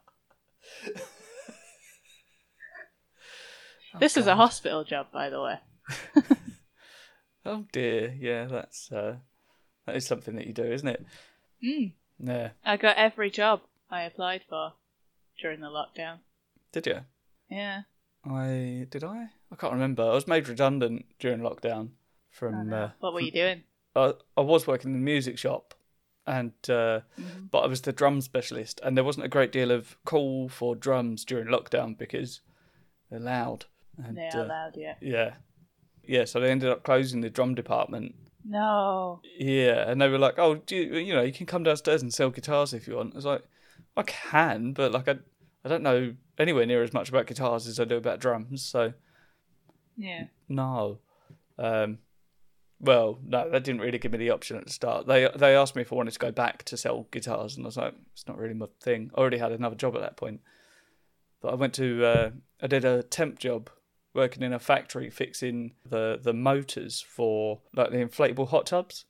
this is a hospital job, by the way. Oh dear, yeah, that's uh, that is something that you do, isn't it? Mm. Yeah. I got every job I applied for during the lockdown. Did you? Yeah. I did I? I can't remember. I was made redundant during lockdown from. Uh, What were you doing? I, I was working in the music shop, and uh, Mm-hmm. but I was the drum specialist, and there wasn't a great deal of call for drums during lockdown because they're loud. And, They uh, are loud, yeah. Yeah, yeah. So they ended up closing the drum department. No. Yeah, and they were like, "Oh, do you, you know, you can come downstairs and sell guitars if you want." I was like, "I can, but like I, I don't know anywhere near as much about guitars as I do about drums, so Yeah. no." Um, well, no, that didn't really give me the option at the start. They they asked me if I wanted to go back to sell guitars, and I was like, "It's not really my thing." I already had another job at that point, but I went to uh, I did a temp job working in a factory fixing the the motors for like the inflatable hot tubs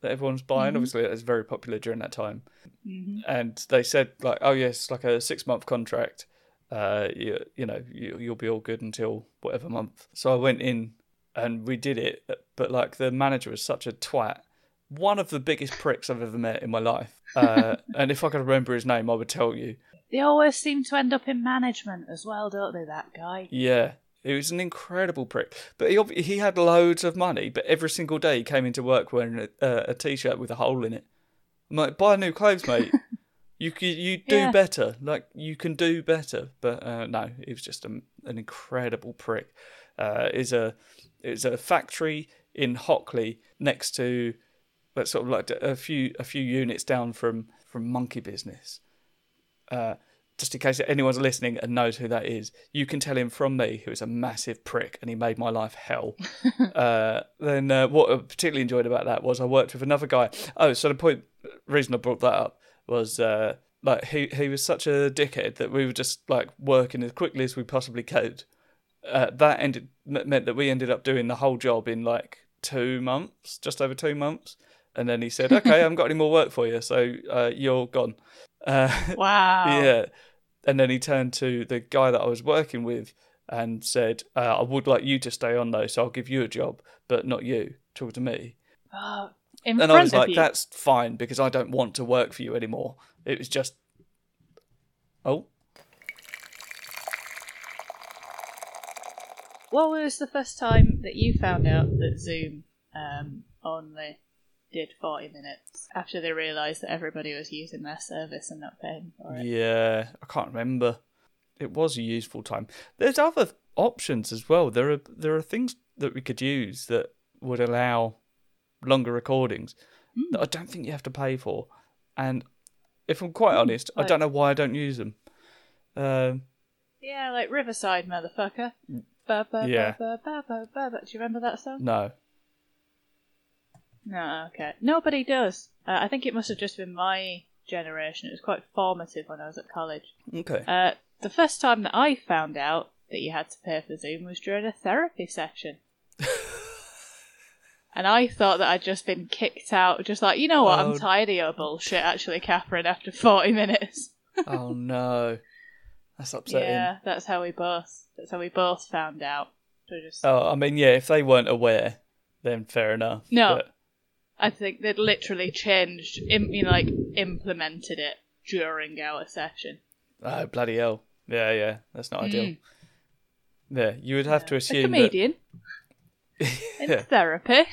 that everyone's buying. Obviously, it was very popular during that time. hmm And they said like, "Oh yes, like a six month contract. Uh, you you know you, you'll be all good until whatever month." So I went in and we did it, but like the manager was such a twat. One of the biggest pricks I've ever met in my life. Uh, and if I could remember his name, I would tell you. They always seem to end up in management as well, don't they, that guy? Yeah, he was an incredible prick. But he he had loads of money. But every single day he came into work wearing a, uh, a t-shirt with a hole in it. I'm like, buy new clothes, mate. you you do Yeah. better. Like you can do better. But uh, no, he was just a, an incredible prick. Uh, is a it's a factory in Hockley next to, but sort of like a few a few units down from from Monkey Business uh, just in case anyone's listening and knows who that is, you can tell him from me, who is a massive prick and he made my life hell. uh, then uh, what I particularly enjoyed about that was I worked with another guy. Oh, so the point, reason I brought that up was uh, like he he was such a dickhead that we were just like working as quickly as we possibly could. Uh, that ended meant that we ended up doing the whole job in like two months, just over two months. And then he said, "Okay, I haven't got any more work for you, so uh, you're gone." Uh, Wow. yeah. And then he turned to the guy that I was working with and said, uh, I would like you to stay on though, so I'll give you a job, but not you. Talk to me. Oh, in and I was like, you. that's fine because I don't want to work for you anymore. It was just. Oh, What was the first time that you found out that Zoom um, only did 40 minutes after they realised that everybody was using their service and not paying for it? yeah. I can't remember. It was a useful time. There's other options as well. There are there are things that we could use that would allow longer recordings Hmm. that I don't think you have to pay for. And if I'm quite Hmm, honest, I don't know why I don't use them. Um, Yeah, like Riverside, motherfucker. Ba, ba, Yeah. Ba, ba, ba, ba, ba. Do you remember that song? no. No, okay. Nobody does. Uh, I think it must have just been my generation. It was quite formative when I was at college. Okay. Uh, the first time that I found out that you had to pay for Zoom was during a therapy session. and I thought that I'd just been kicked out, just like, you know what, Oh. I'm tired of your bullshit, actually, Kathryn, after 40 minutes. oh no, that's upsetting. Yeah, that's how we both, that's how we both found out. So just, Oh, I mean, yeah. If they weren't aware, then fair enough. No. But, I think they'd literally changed, im- you know, like, implemented it during our session. oh bloody hell. Yeah, yeah. That's not ideal. Mm. Yeah, you would have to A assume that. comedian in Yeah. therapy.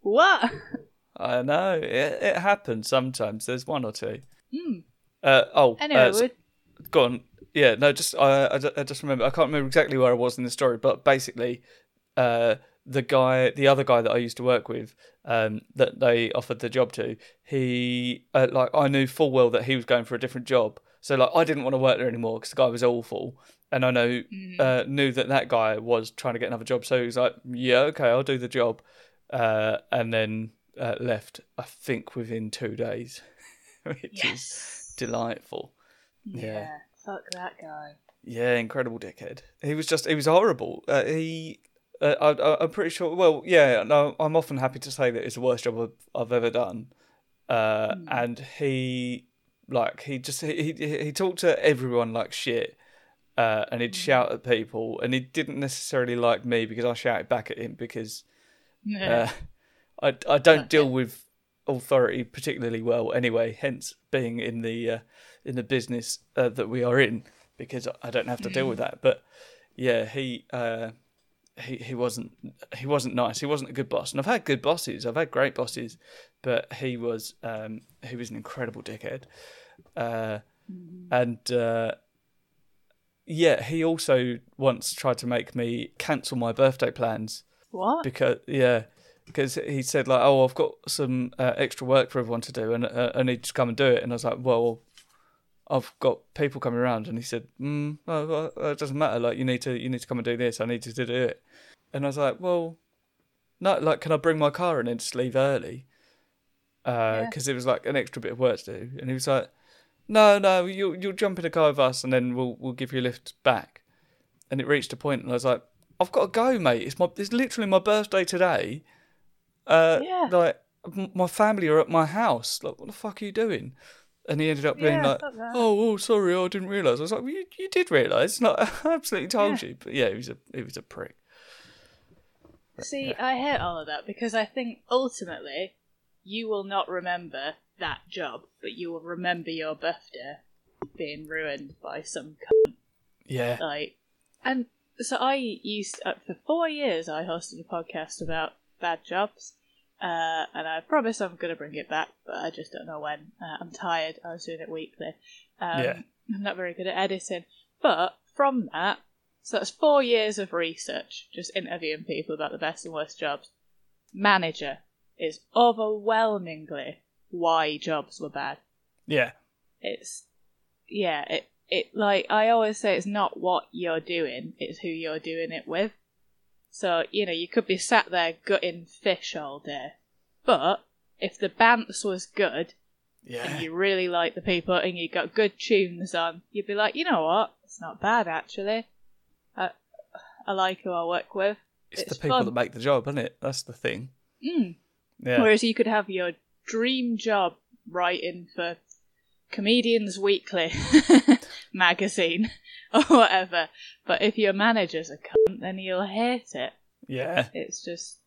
What? I know it, it happens sometimes. There's one or two. Hmm. Uh, oh, Anyway, uh, s- would go on. Yeah, no, just I, I, I just remember. I can't remember exactly where I was in the story, but basically, uh, the guy, the other guy that I used to work with, um, that they offered the job to, he, uh, like, I knew full well that he was going for a different job. So, like, I didn't want to work there anymore because the guy was awful, and I know Mm-hmm. uh, knew that that guy was trying to get another job. So he was like, "Yeah, okay, I'll do the job," uh, and then uh, left. I think within two days, which is delightful. Yeah. Yeah. Fuck that guy. Yeah, incredible dickhead. He was just, he was horrible. Uh, he, uh, I, I'm pretty sure. Well, yeah, no, I'm often happy to say that it's the worst job I've, I've ever done. Uh, And he, like, he just he, he he talked to everyone like shit, uh, and he'd shout at people, and he didn't necessarily like me because I shouted back at him because Yeah. uh, I I don't deal with authority particularly well anyway. Hence being in the uh, in the business uh, that we are in because I don't have to deal with that. But yeah, he uh, he he wasn't he wasn't nice. He wasn't a good boss. And I've had good bosses. I've had great bosses, but he was um, he was an incredible dickhead. Uh, and uh, yeah, he also once tried to make me cancel my birthday plans what? because yeah, because he said like, oh, I've got some uh, extra work for everyone to do, and uh, I need to come and do it. And I was like, well, I've got people coming around, and he said, mm, well, well, it doesn't matter. Like, you need to you need to come and do this. I need you to do it. And I was like, well, no, like, can I bring my car and just leave early? Yeah. Because it was like an extra bit of work to do. And he was like, no, no, you'll you'll jump in a car with us, and then we'll we'll give you a lift back. And it reached a point, and I was like, I've got to go, mate. It's my it's literally my birthday today. Uh, Yeah. like m- my family are at my house. Like, what the fuck are you doing? And he ended up being Yeah, like, "Oh, oh, sorry, I didn't realise." I was like, well, "You, you did realize. Like, I absolutely told Yeah. you. But yeah, he was a he was a prick. See, I hate all of that because I think ultimately you will not remember that job, but you will remember your birthday being ruined by some c- Yeah, like. And so I used uh, for four years I hosted a podcast about bad jobs, uh, and I promise I'm going to bring it back, but I just don't know when. Uh, I'm tired. I was doing it weekly. Um, Yeah. I'm not very good at editing, but from that, so that's four years of research, just interviewing people about the best and worst jobs. Manager is overwhelmingly why jobs were bad. yeah, It's yeah, it it like I always say it's not what you're doing, it's who you're doing it with. So, you know, you could be sat there gutting fish all day. But if the bants was good yeah, and you really like the people and you got good tunes on, you'd be like, you know what? It's not bad actually. I I like who I work with. it's, it's the people fun. that make the job, isn't it? That's the thing. Mm. Yeah, Whereas you could have your dream job writing for Comedians Weekly magazine or whatever. But if your manager's a cunt, then you'll hate it. yeah, It's just,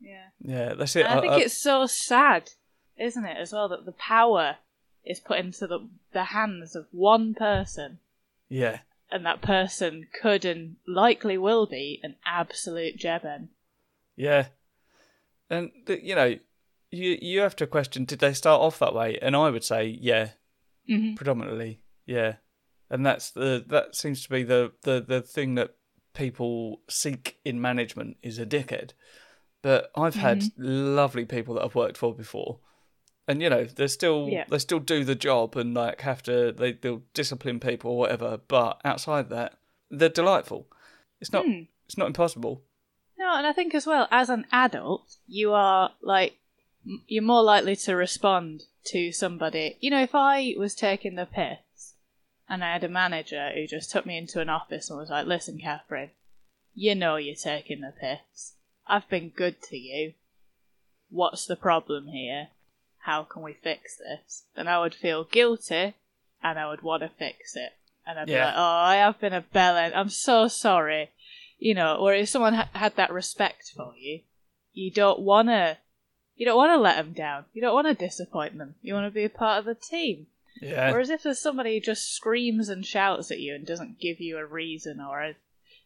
yeah. yeah. That's it. And I think it's so sad, isn't it, as well, that the power is put into the, the hands of one person, yeah, and that person could and likely will be an absolute jeben. yeah. And the, you know, you you have to question: Did they start off that way? And I would say, yeah, Mm-hmm. predominantly, yeah. And that's the that seems to be the the the thing that people seek in management is a dickhead. But I've had lovely people that I've worked for before, and you know they still Yeah. they still do the job and like have to they they'll discipline people or whatever. But outside that, they're delightful. It's not Hmm. it's not impossible. No, and I think as well, as an adult, you are like, you're more likely to respond to somebody. You know, if I was taking the piss and I had a manager who just took me into an office and was like, listen, Kathryn, you know you're taking the piss. I've been good to you. What's the problem here? How can we fix this? And I would feel guilty and I would want to fix it. And I'd be like, oh, I have been a bellend. I'm so sorry you know, or if someone ha- had that respect for you, you don't want to, you don't want to let them down. You don't want to disappoint them. You want to be a part of the team. Yeah, Whereas if there's somebody who just screams and shouts at you and doesn't give you a reason or a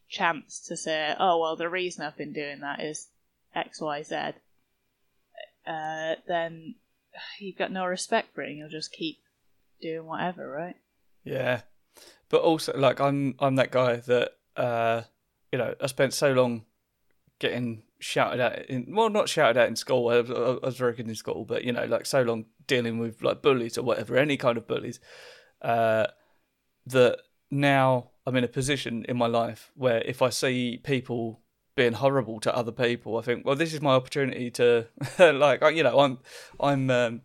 chance to say, oh well, the reason I've been doing that is X, Y, Z, uh, then you've got no respect for it, and you'll just keep doing whatever, right? Yeah, but also like I'm I'm that guy that uh you know I spent so long getting shouted at in well not shouted at in school I was, I was very good in school but you know like so long dealing with like bullies or whatever any kind of bullies uh that now I'm in a position in my life where if I see people being horrible to other people I think well this is my opportunity to like you know I'm I'm um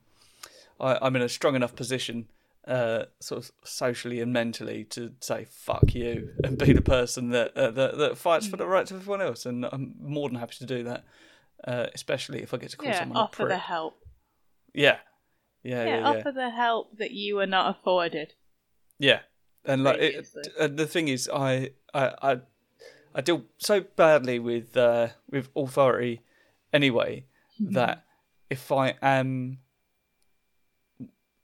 I, I'm in a strong enough position uh, sort of socially and mentally to say fuck you and be the person that uh, that, that fights for the rights of everyone else, and I'm more than happy to do that. Uh, especially if I get to call Yeah, someone a offer prick. the help. Yeah, yeah, Yeah, yeah, yeah. offer the help that you were not afforded. Yeah, and like it, and the thing is, I I I, I deal so badly with uh, with authority anyway that if I am,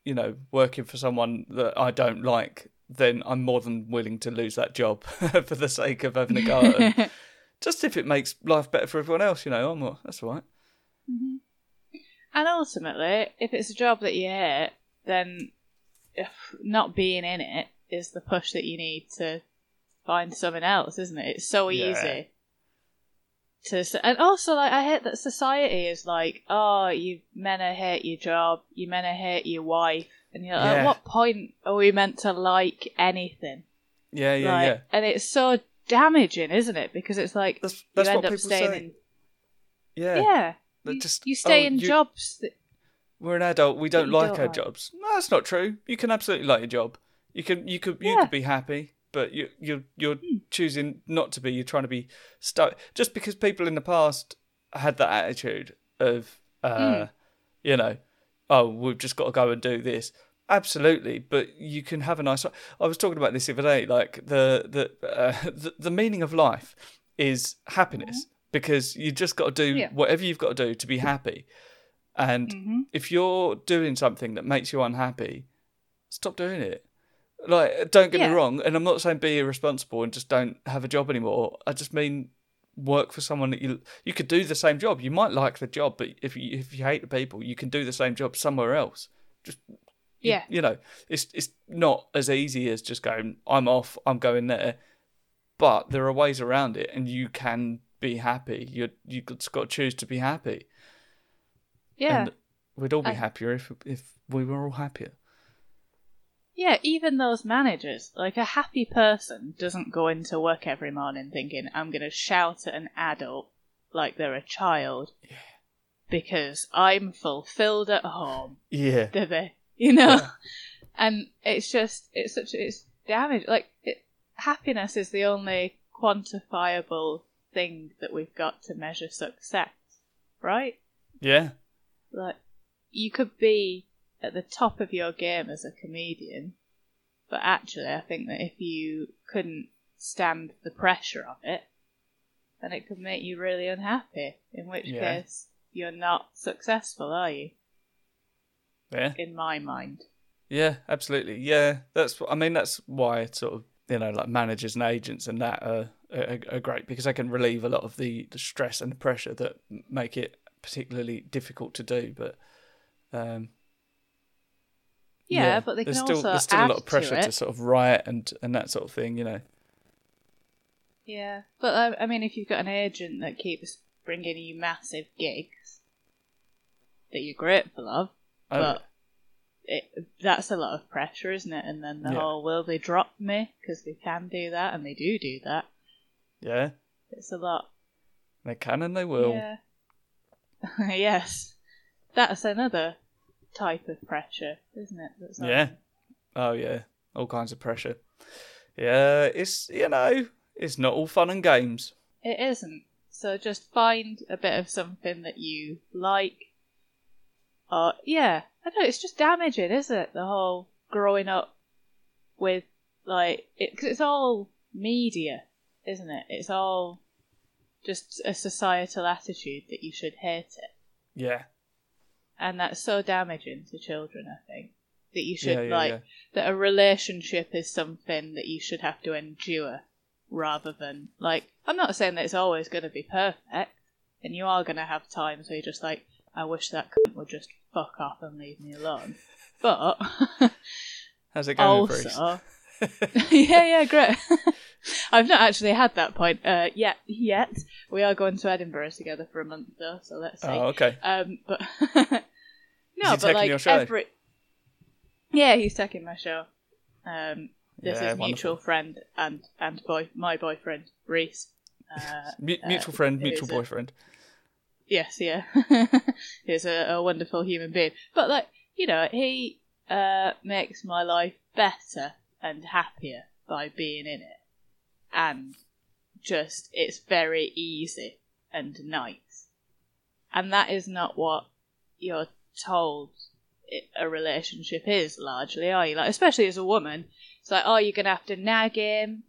you know, working for someone that I don't like, then I'm more than willing to lose that job for the sake of having a go. Just if it makes life better for everyone else, you know, I'm not, that's all right. Mm-hmm. And ultimately, if it's a job that you hate, then if not being in it is the push that you need to find something else, isn't it? It's so Yeah. To, and also like I hate that society is like, oh, you men are hate your job, you men are hate your wife, and you're like, Yeah. at what point are we meant to like anything? Yeah, yeah, Like, yeah. And it's so damaging, isn't it? Because it's like That's that's you end up people staying say. in, Yeah, yeah. You, just- you stay oh, in you- jobs that we're an adult. We don't like don't our like. jobs. No, that's not true. You can absolutely like your job. You can you could you Yeah. could be happy, but you you you're choosing not to be. You're trying to be stuck just because people in the past had that attitude of uh, you know, oh, we've just got to go and do this. Absolutely, but you can have a nice. I was talking about this the other day. Like the the uh, the, the meaning of life is happiness because you just got to do Yeah. whatever you've got to do to be happy. And Mhm. if you're doing something that makes you unhappy, stop doing it. Like, don't get Yeah. me wrong, and I'm not saying be irresponsible and just don't have a job anymore. I just mean work for someone that you you could do the same job. You might like the job, but if you if you hate the people, you can do the same job somewhere else. Just you- Yeah. you know, it's it's not as easy as just going. I'm off. I'm going there. But there are ways around it, and you can be happy. You you just got to choose to be happy. yeah. And we'd all be I- happier if if we were all happier. Yeah, even those managers, like a happy person doesn't go into work every morning thinking, I'm going to shout at an adult like they're a child because I'm fulfilled at home, Yeah. do they? You know? Yeah. And it's just, it's such, it's damage. Like, it, happiness is the only quantifiable thing that we've got to measure success, right? Yeah. like you could be at the top of your game as a comedian but actually i think that if you couldn't stand the pressure of it then it could make you really unhappy in which Yeah. case you're not successful are you Yeah. in my mind Yeah, absolutely. Yeah, that's. I mean, that's why sort of you know like managers and agents and that are, are, are great because they can relieve a lot of the, the stress and the pressure that make it particularly difficult to do. But um, yeah, but they can there's still also there's still add a lot of pressure to to, sort of riot and and that sort of thing. You know. Yeah, but I, I mean, if you've got an agent that keeps bringing you massive gigs that you're grateful of, Oh, but it, that's a lot of pressure, isn't it? And then the Yeah. whole will they drop me because they can do that, and they do do that. yeah, It's a lot. they can and they will. Yeah. yes, that's another type of pressure, isn't it? That's Yeah. Oh yeah, all kinds of pressure. Yeah, it's you know, it's not all fun and games. It isn't. So just find a bit of something that you like. Or yeah, I don't know. It's just damaging, isn't it? The whole growing up with like it, cause it's all media, isn't it? It's all just a societal attitude that you should hate it, Yeah, and that's so damaging to children. I think that you should yeah, yeah, like yeah. that a relationship is something that you should have to endure rather than like I'm not saying that it's always going to be perfect and you are going to have times where you're just like I wish that cunt would just fuck off and leave me alone but How's it going, Bruce? also yeah yeah great I've not actually had that point uh, yet yet we are going to Edinburgh together for a month though so let's see Oh, okay. um, but no, but like your show? every yeah, he's taking my show. Um, this Yeah, is mutual friend and and boy, my boyfriend Reese. Uh, Mu- uh, mutual friend, mutual is a- boyfriend. yes, yeah, he's a, a wonderful human being. But like you know, he uh, makes my life better and happier by being in it, and just it's very easy and nice, and that is not what you're told a relationship is largely, are you? Like, especially as a woman, it's like, oh, you're gonna have to nag him,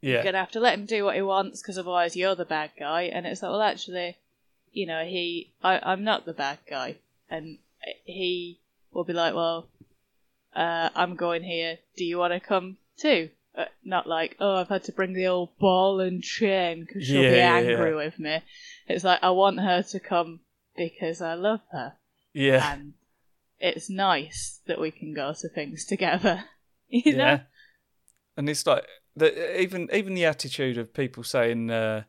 Yeah. you're gonna have to let him do what he wants because otherwise you're the bad guy. And it's like, well, actually, you know, he, I, I'm not the bad guy, and uh, he will be like, well, uh, I'm going here. Do you want to come too? Uh, not like, oh, I've had to bring the old ball and chain because she'll Yeah, be angry yeah. with me. It's like I want her to come because I love her yeah, and it's nice that we can go to things together. You know? yeah. And it's like the, even even the attitude of people saying uh,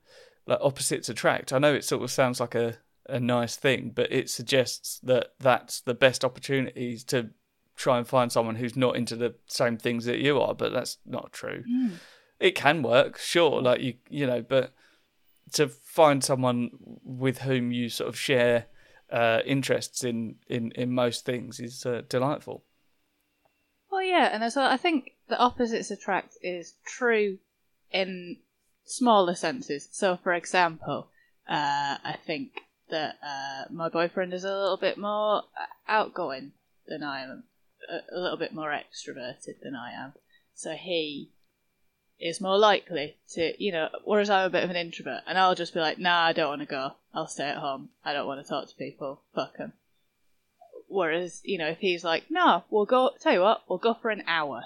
like opposites attract. I know it sort of sounds like a a nice thing, but it suggests that that's the best opportunities to try and find someone who's not into the same things that you are. But that's not true. Mm. it can work, sure. Like you, you know, but to find someone with whom you sort of share uh, interests in, in, in most things is uh, delightful. Well, yeah, and as well, I think the opposites attract is true in smaller senses. So, for example, uh, I think that uh, my boyfriend is a little bit more outgoing than I am, a, a little bit more extroverted than I am. So he is more likely to, you know, whereas I'm a bit of an introvert, and I'll just be like, nah, I don't want to go. I'll stay at home. I don't want to talk to people. Fuck 'em. Whereas, you know, if he's like, nah, we'll go, tell you what, we'll go for an hour.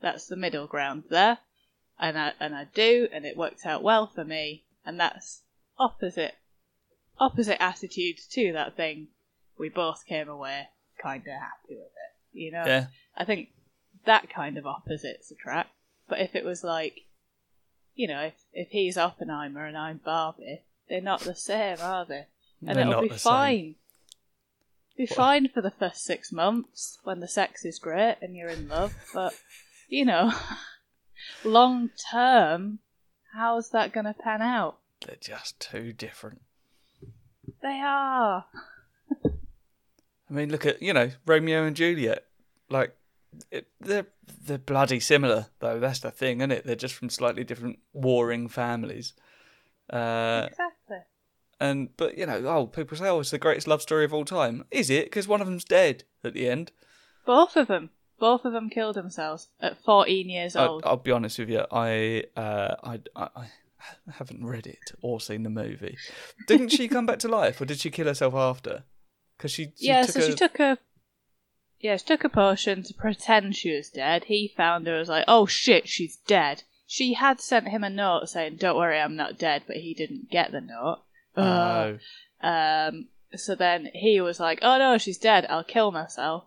That's the middle ground there. And I, and I do, and it works out well for me. And that's opposite, opposite attitudes to that thing. We both came away kind of happy with it. You know? Yeah, I think that kind of opposites attract. But if it was like, you know, if, if he's Oppenheimer and I'm Barbie, they're not the same, are they? And They're it'll be the same. fine. Be fine for the first six months when the sex is great and you're in love, but you know, long term, how's that going to pan out? they're just too different. They are. I mean, look at you know Romeo and Juliet. Like it, they're they're bloody similar though. That's the thing, isn't it? They're just from slightly different warring families. Uh, exactly. and but you know, oh, people say, oh, it's the greatest love story of all time. Is it? Because one of them's dead at the end. Both of them. Both of them killed themselves at 14 years I, old. I'll be honest with you. I, uh, I, I, I haven't read it or seen the movie. Didn't she come back to life, or did she kill herself after? Because she, she yeah, took so a, she took a. Yeah, she took a potion to pretend she was dead. He found her, was like, oh shit, she's dead. She had sent him a note saying, don't worry, I'm not dead, but he didn't get the note. Oh, Um, so then he was like, oh no, she's dead, I'll kill myself.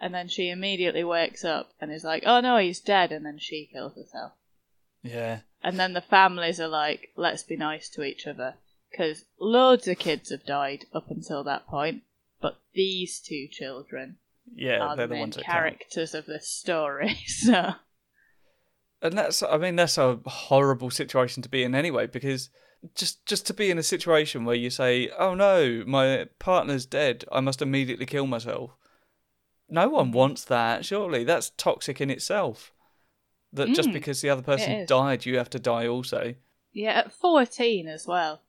And then she immediately wakes up and is like, oh no, he's dead, and then she kills herself. Yeah. And then the families are like, let's be nice to each other. Because loads of kids have died up until that point, but these two children Yeah, are they're the main characters of this story. So, and that's i mean that's a horrible situation to be in anyway because just just to be in a situation where you say oh no my partner's dead. I must immediately kill myself. No one wants that surely. That's toxic in itself. That just Mm, because the other person died you have to die also. Yeah, at 14 as well.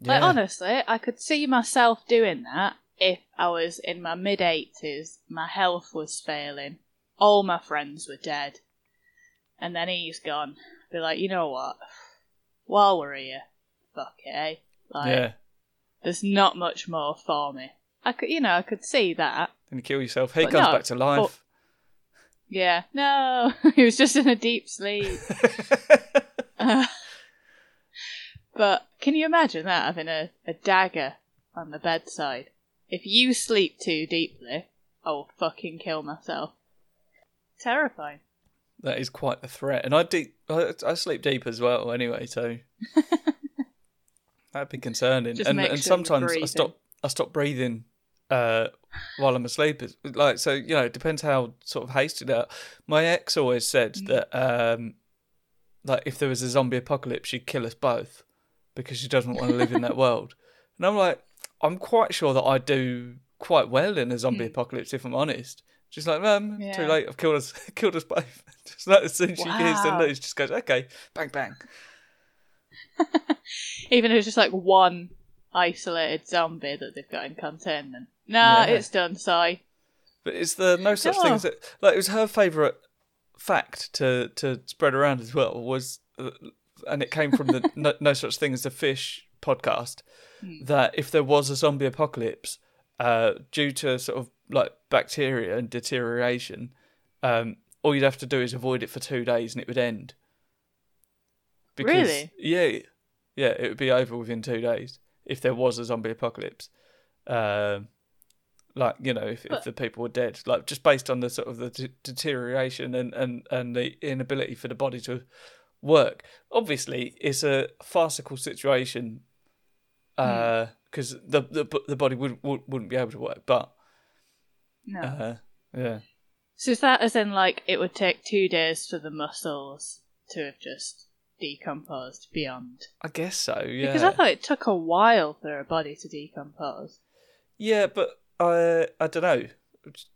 Like, honestly, I could see myself doing that if I was in my mid 80s, my health was failing, all my friends were dead, and then he's gone. Be like, you know what? While we're here, fuck it, eh? Like, yeah there's not much more for me. I could, you know, I could see that. then you kill yourself he But comes no, back to life Yeah, no, he was just in a deep sleep. Uh, but can you imagine that having a, a dagger on the bedside? If you sleep too deeply, I will fucking kill myself. Terrifying. that is quite a threat. And i deep I, I sleep deep as well anyway so. That'd be concerning. Just and and sure sometimes i stop i stop breathing uh while i'm asleep. It's like so you know it depends how sort of hasty that my ex always said Mm. that um like if there was a zombie apocalypse she'd kill us both because she doesn't want to live in that world. And i'm like i'm quite sure that i do quite well in a zombie Mm. apocalypse if i'm honest She's like, um, too late. I've killed us, killed us both. Just like as soon as she hears the Wow. news, just goes, okay, bang, bang. Even if it's just like one isolated zombie that they've got in containment. Nah, Yeah. it's done, Si. But it's the no such Oh. things that like it was her favourite fact to to spread around as well was, uh, and it came from the no, no such thing as the fish podcast Hmm. that if there was a zombie apocalypse, uh, due to sort of like bacteria and deterioration, um, all you'd have to do is avoid it for two days and it would end. Really? Yeah, yeah, it would be over within two days if there was a zombie apocalypse. Um, like you know, if, if the people were dead, like just based on the sort of the de- deterioration and, and and the inability for the body to work. Obviously, it's a farcical situation because the, the the body wouldn't wouldn't be able to work. But No. uh, yeah, So is that as in like it would take two days for the muscles to have just decomposed beyond? I guess so. Yeah, Because I thought it took a while for a body to decompose. yeah, but I I don't know,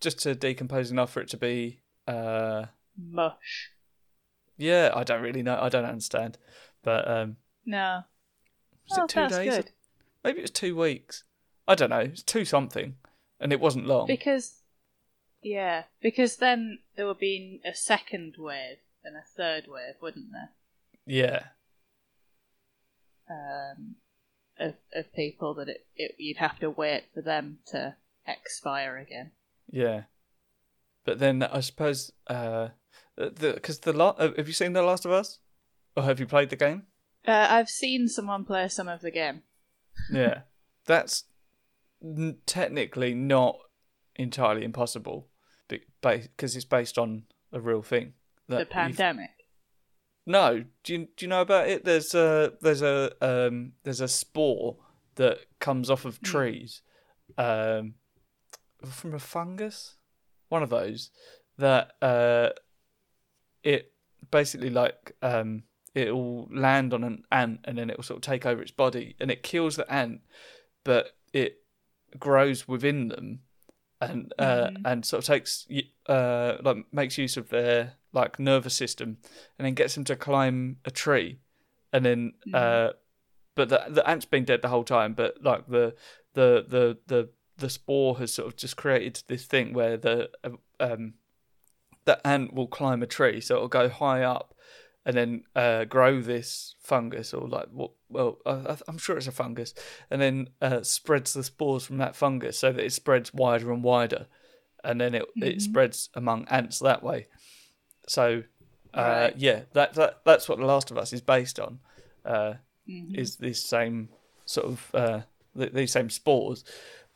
just to decompose enough for it to be. Uh, Mush. yeah, I don't really know. I don't understand, but um, No. was oh, it two that's days? good. Maybe it was two weeks. I don't know. It's two something, and it wasn't long. Because, yeah, because then there would be a second wave and a third wave, wouldn't there? yeah, Um, of of people that it, it you'd have to wait for them to expire again. yeah. But then I suppose uh, the because the, la- uh, have you seen The Last of Us, or have you played the game? Uh, I've seen someone play some of the game. Yeah, that's n- technically not entirely impossible, because it's based on a real thing. The that you've- pandemic. No, do you do you know about it? There's a there's a um there's a spore that comes off of trees, um, from a fungus, one of those that uh, it basically like um it'll land on an ant and then it'll sort of take over its body and it kills the ant, but it grows within them and uh, Mhm. and sort of takes uh like makes use of their like nervous system and then gets them to climb a tree and then uh but the the ant's been dead the whole time but like the the the the the spore has sort of just created this thing where the um the ant will climb a tree so it'll go high up and then uh, grow this fungus or like what well uh, I'm sure it's a fungus and then uh, spreads the spores from that fungus so that it spreads wider and wider and then it it Mhm. spreads among ants that way so uh, Right. yeah that, that that's what the last of us is based on uh, Mhm. is this same sort of uh, th- these same spores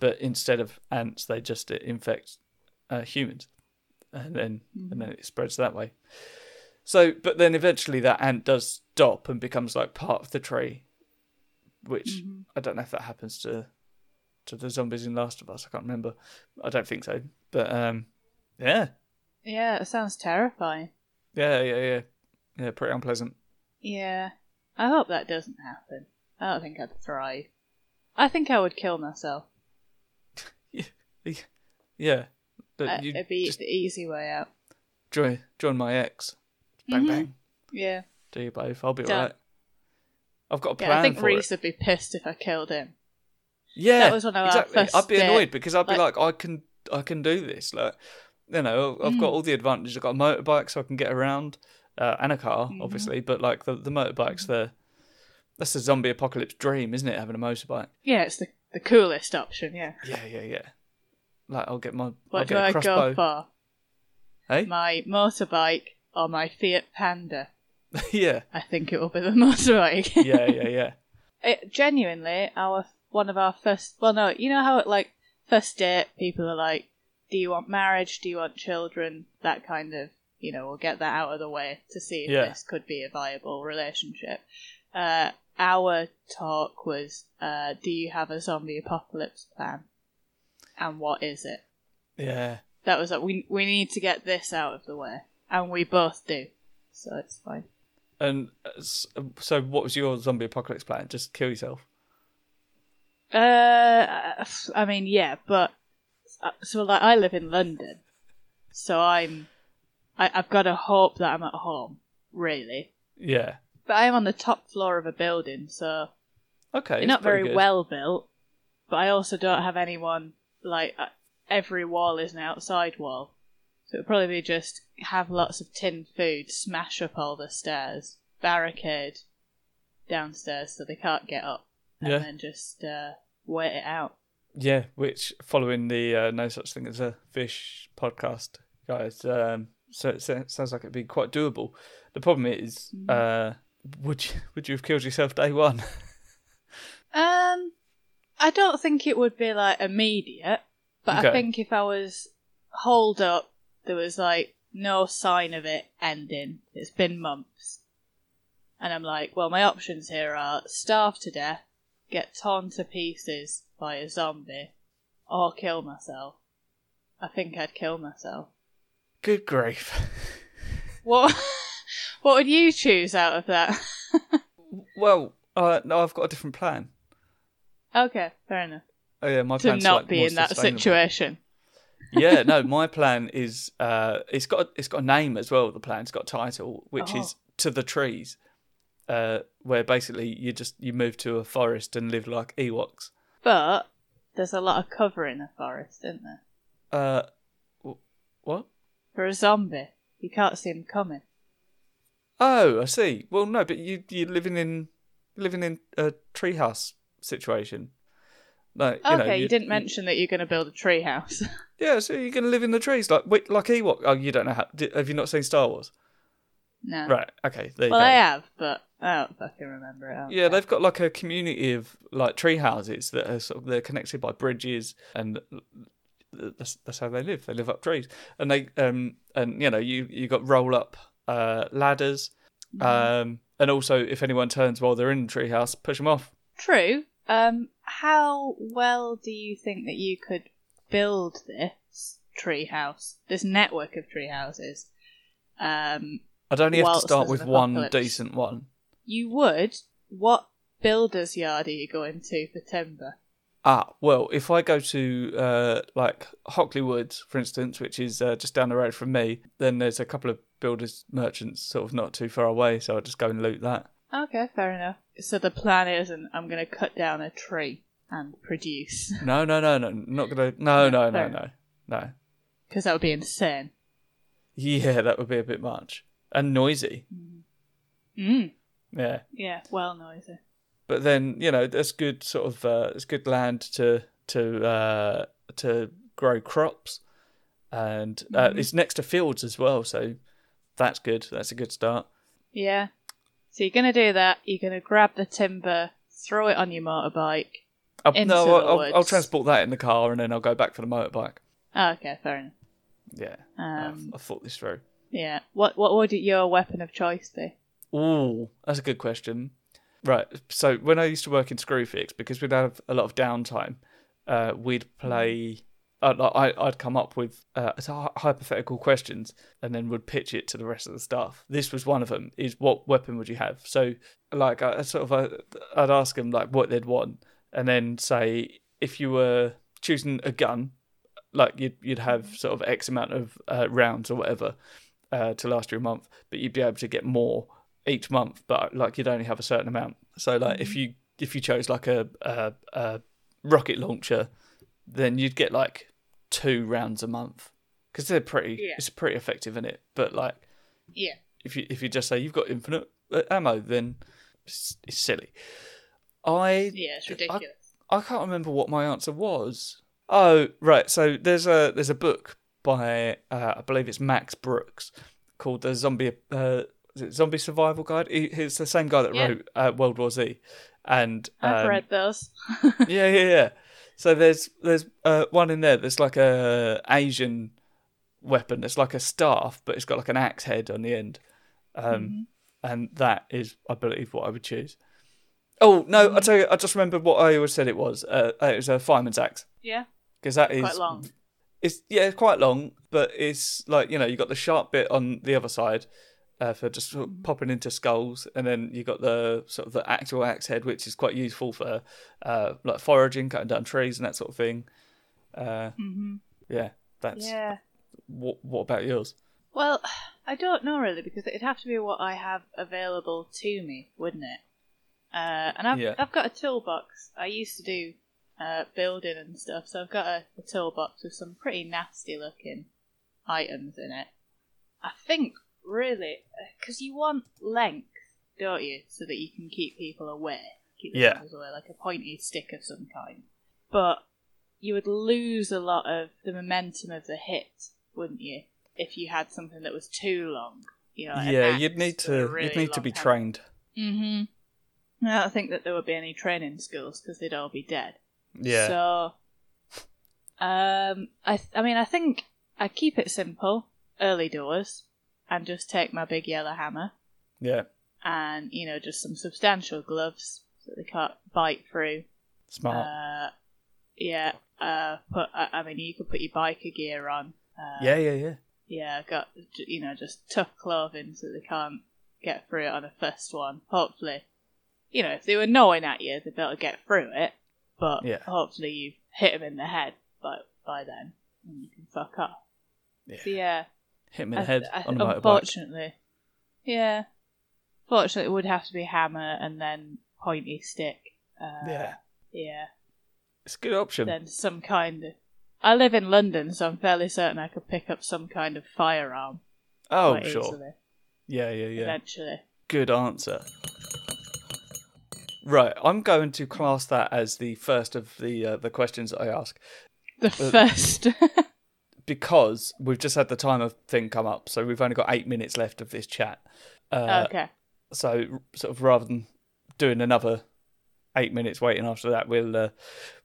but instead of ants they just infect uh, humans and then and then it spreads that way So, but then eventually that ant does stop and becomes like part of the tree, which Mhm. I don't know if that happens to to the zombies in Last of Us. I can't remember. I don't think so. But um, yeah, Yeah, it sounds terrifying. yeah, yeah, yeah, yeah. Pretty unpleasant. Yeah. I hope that doesn't happen. I don't think I'd thrive. I think I would kill myself. Yeah, but Uh, you It'd be just the easy way out. join join my ex. Bang Mhm. bang. Yeah. Do you both? I'll be Done. alright. I've got a plan Yeah, I think Reese would be pissed if I killed him. Yeah, That was one of our exactly. first I'd be date- annoyed because I'd be like- like, I can, I can do this. Like, you know, I've Mm. got all the advantages. I've got a motorbike, so I can get around, uh, and a car, Mhm. obviously. But like the the motorbike's the that's the zombie apocalypse dream, isn't it? Having a motorbike. Yeah, it's the, the coolest option, yeah. Yeah, yeah, yeah. Like I'll get my, I'll What do get a I crossbow. go for? Hey, My motorbike or my Fiat Panda? yeah, I think it will be the motorbike. yeah, yeah, yeah. it, genuinely, our one of our first. Well, no, you know how it like first date people are like, "Do you want marriage? Do you want children?" That kind of, you know, we'll get that out of the way to see if Yeah. this could be a viable relationship. Uh, our talk was, uh, "Do you have a zombie apocalypse plan? And what is it?" Yeah. That was like, we we need to get this out of the way, and we both do, so it's fine. And uh, so, what was your zombie apocalypse plan? Just kill yourself. Uh, I mean, yeah, but so like I live in London, so I'm I, I've got to hope that I'm at home, really. Yeah. But I am on the top floor of a building, so Okay. it's not very good. well built. But I also don't have anyone like uh, every wall is an outside wall, so it'd probably be just have lots of tin food, smash up all the stairs, barricade downstairs so they can't get up, and Yeah. then just uh, wait it out. Yeah, which following the uh, No Such Thing as a Fish podcast, guys. Um, so it sa- sounds like it'd be quite doable. The problem is, Mm. uh, would you would you have killed yourself day one? Um, I don't think it would be like immediate, but Okay. I think if I was holed up, there was like no sign of it ending. It's been months, and I'm like, well, my options here are starve to death, get torn to pieces by a zombie, or kill myself. I think I'd kill myself. Good grief. What? what would you choose out of that? well, uh, no, I've got a different plan. okay, fair enough. Oh yeah, my To plan's not like be in that situation. Yeah, no, my plan is uh, it's got a, it's got a name as well. The plan's got a title, which Oh. is to the trees, uh, where basically you just you move to a forest and live like Ewoks. But there's a lot of cover in a forest, isn't there? Uh, wh- what? For a zombie, you can't see him coming. Oh, I see. Well, no, but you you're living in living in a treehouse situation. Like, you okay, know, you, didn't mention that you're going to build a tree house. Yeah, so you're gonna live in the trees like wait, like Ewok. Oh, you don't know how? Have you not seen Star Wars? no. Right. Okay. You Well, go. I have, but I don't fucking remember it. Yeah, they've got like a community of like tree houses that are sort of they're connected by bridges, and that's that's how they live. They live up trees, and they um and you know you you got roll up uh ladders, um and also if anyone turns while they're in the tree house, push them off. True. Um, how well do you think that you could build this treehouse, this network of treehouses? Um, I'd only have to start with one decent one. you would. What builder's yard are you going to for timber? Ah, well, if I go to uh, like Hockley Woods, for instance, which is uh, just down the road from me, then there's a couple of builders merchants sort of not too far away, so I'll just go and loot that. Okay, fair enough. So the plan isn't I'm going to cut down a tree and produce, No, no, no, no, not gonna. No, no, no, no, no. because that would be insane. Yeah, that would be a bit much and noisy. Mm. Yeah, Yeah, well noisy. but then you know that's good sort of. Uh, it's good land to to uh, to grow crops, and uh, Mhm. it's next to fields as well, so that's good. That's a good start. Yeah. So you're going to do that. You're going to grab the timber, throw it on your motorbike. I'll, Into no, the I'll, I'll, I'll transport that in the car and then I'll go back for the motorbike. Oh, okay, fair enough. Yeah, Um, I've, I've thought this through. Yeah. What What would your weapon of choice be? Ooh, that's a good question. Right. So when I used to work in Screwfix, because we'd have a lot of downtime, uh, we'd play. I, I'd come up with uh, hypothetical questions and then would pitch it to the rest of the staff. This was one of them: is what weapon would you have? So, like, I sort of, I'd ask them like what they'd want, and then say if you were choosing a gun, like you'd you'd have sort of X amount of uh, rounds or whatever uh, to last you a month, but you'd be able to get more each month, but like you'd only have a certain amount. So like if you if you chose like a, a, a rocket launcher, then you'd get like two rounds a month because they're pretty. Yeah. It's pretty effective in it, but like yeah, if you if you just say you've got infinite uh, ammo, then it's, it's silly. I yeah, it's ridiculous. I, I can't remember what my answer was. Oh right, so there's a there's a book by uh, I believe it's Max Brooks called the Zombie uh, Zombie Survival Guide. He, he's the same guy that yeah. wrote uh, World War Z, and um, I've read those. yeah, yeah, yeah. So there's there's uh, one in there that's like a Asian weapon. It's like a staff, but it's got like an axe head on the end, um, mm-hmm. and that is, I believe, what I would choose. Oh no! I tell you, I just remembered what I always said it was. Uh, it was a fireman's axe. Yeah. Because that is quite long. It's yeah, it's quite long, but it's like you know you got the sharp bit on the other side, uh, for just sort of popping into skulls, and then you got the sort of the actual axe head, which is quite useful for uh, like foraging, cutting down trees, and that sort of thing. Uh, mm-hmm. Yeah, that's. Yeah. What What about yours? Well, I don't know really because it'd have to be what I have available to me, wouldn't it? Uh, and I've yeah. I've got a toolbox. I used to do uh, building and stuff, so I've got a, a toolbox with some pretty nasty looking items in it. I think really, because you want length, don't you, so that you can keep people away, keep the yeah. away, like a pointy stick of some kind. But you would lose a lot of the momentum of the hit, wouldn't you, if you had something that was too long? You know, yeah, you'd need to really you'd need to be trained. Mm-hmm. I don't think that there would be any training schools because they'd all be dead. Yeah. So, um, I th- I mean, I think I keep it simple early doors and just take my big yellow hammer. Yeah. And, you know, just some substantial gloves so they can't bite through. Smart. Uh, yeah. Uh, put, I, I mean, you could put your biker gear on. Uh, yeah, yeah, yeah. Yeah, got, you know, just tough clothing so they can't get through it on a first one. Hopefully. You know, if they were gnawing at you, they'd be able to get through it. But yeah. hopefully you've hit them in the head by, by then and you can fuck off. Yeah. So, yeah hit me in the head I, on a motorbike. Unfortunately, yeah. Fortunately, it would have to be hammer and then pointy stick. Uh, yeah, yeah. It's a good option. Then some kind of. I live in London, so I'm fairly certain I could pick up some kind of firearm. Oh, sure. Easily, yeah, yeah, yeah. Eventually. Good answer. Right, I'm going to class that as the first of the uh, the questions I ask. The uh, first. because we've just had the timer thing come up, so we've only got eight minutes left of this chat. Uh, okay. So, sort of, rather than doing another eight minutes waiting after that, we'll uh,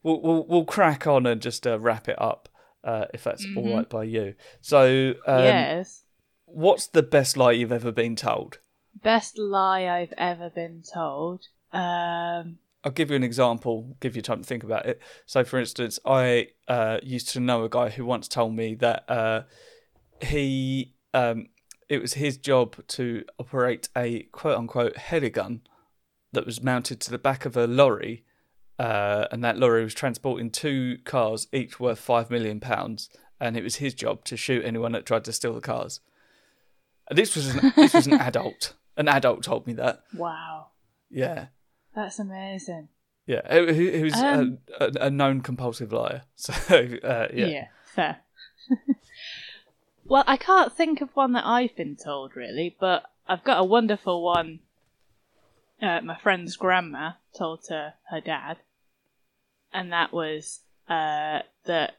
we'll, we'll, we'll crack on and just uh, wrap it up uh, if that's mm-hmm. all right by you. So, um, yes. What's the best lie you've ever been told? Best lie I've ever been told. Um, I'll give you an example, give you time to think about it. So, for instance, I uh, used to know a guy who once told me that uh, he um, it was his job to operate a quote unquote header gun that was mounted to the back of a lorry, uh, and that lorry was transporting two cars, each worth five million pounds, and it was his job to shoot anyone that tried to steal the cars. And this was an, this was an adult. An adult told me that. Wow. Yeah. That's amazing. Yeah, he, he was um, a, a, known compulsive liar. So uh, yeah, yeah, fair. well, I can't think of one that I've been told really, but I've got a wonderful one. Uh, my friend's grandma told to her dad, and that was uh, that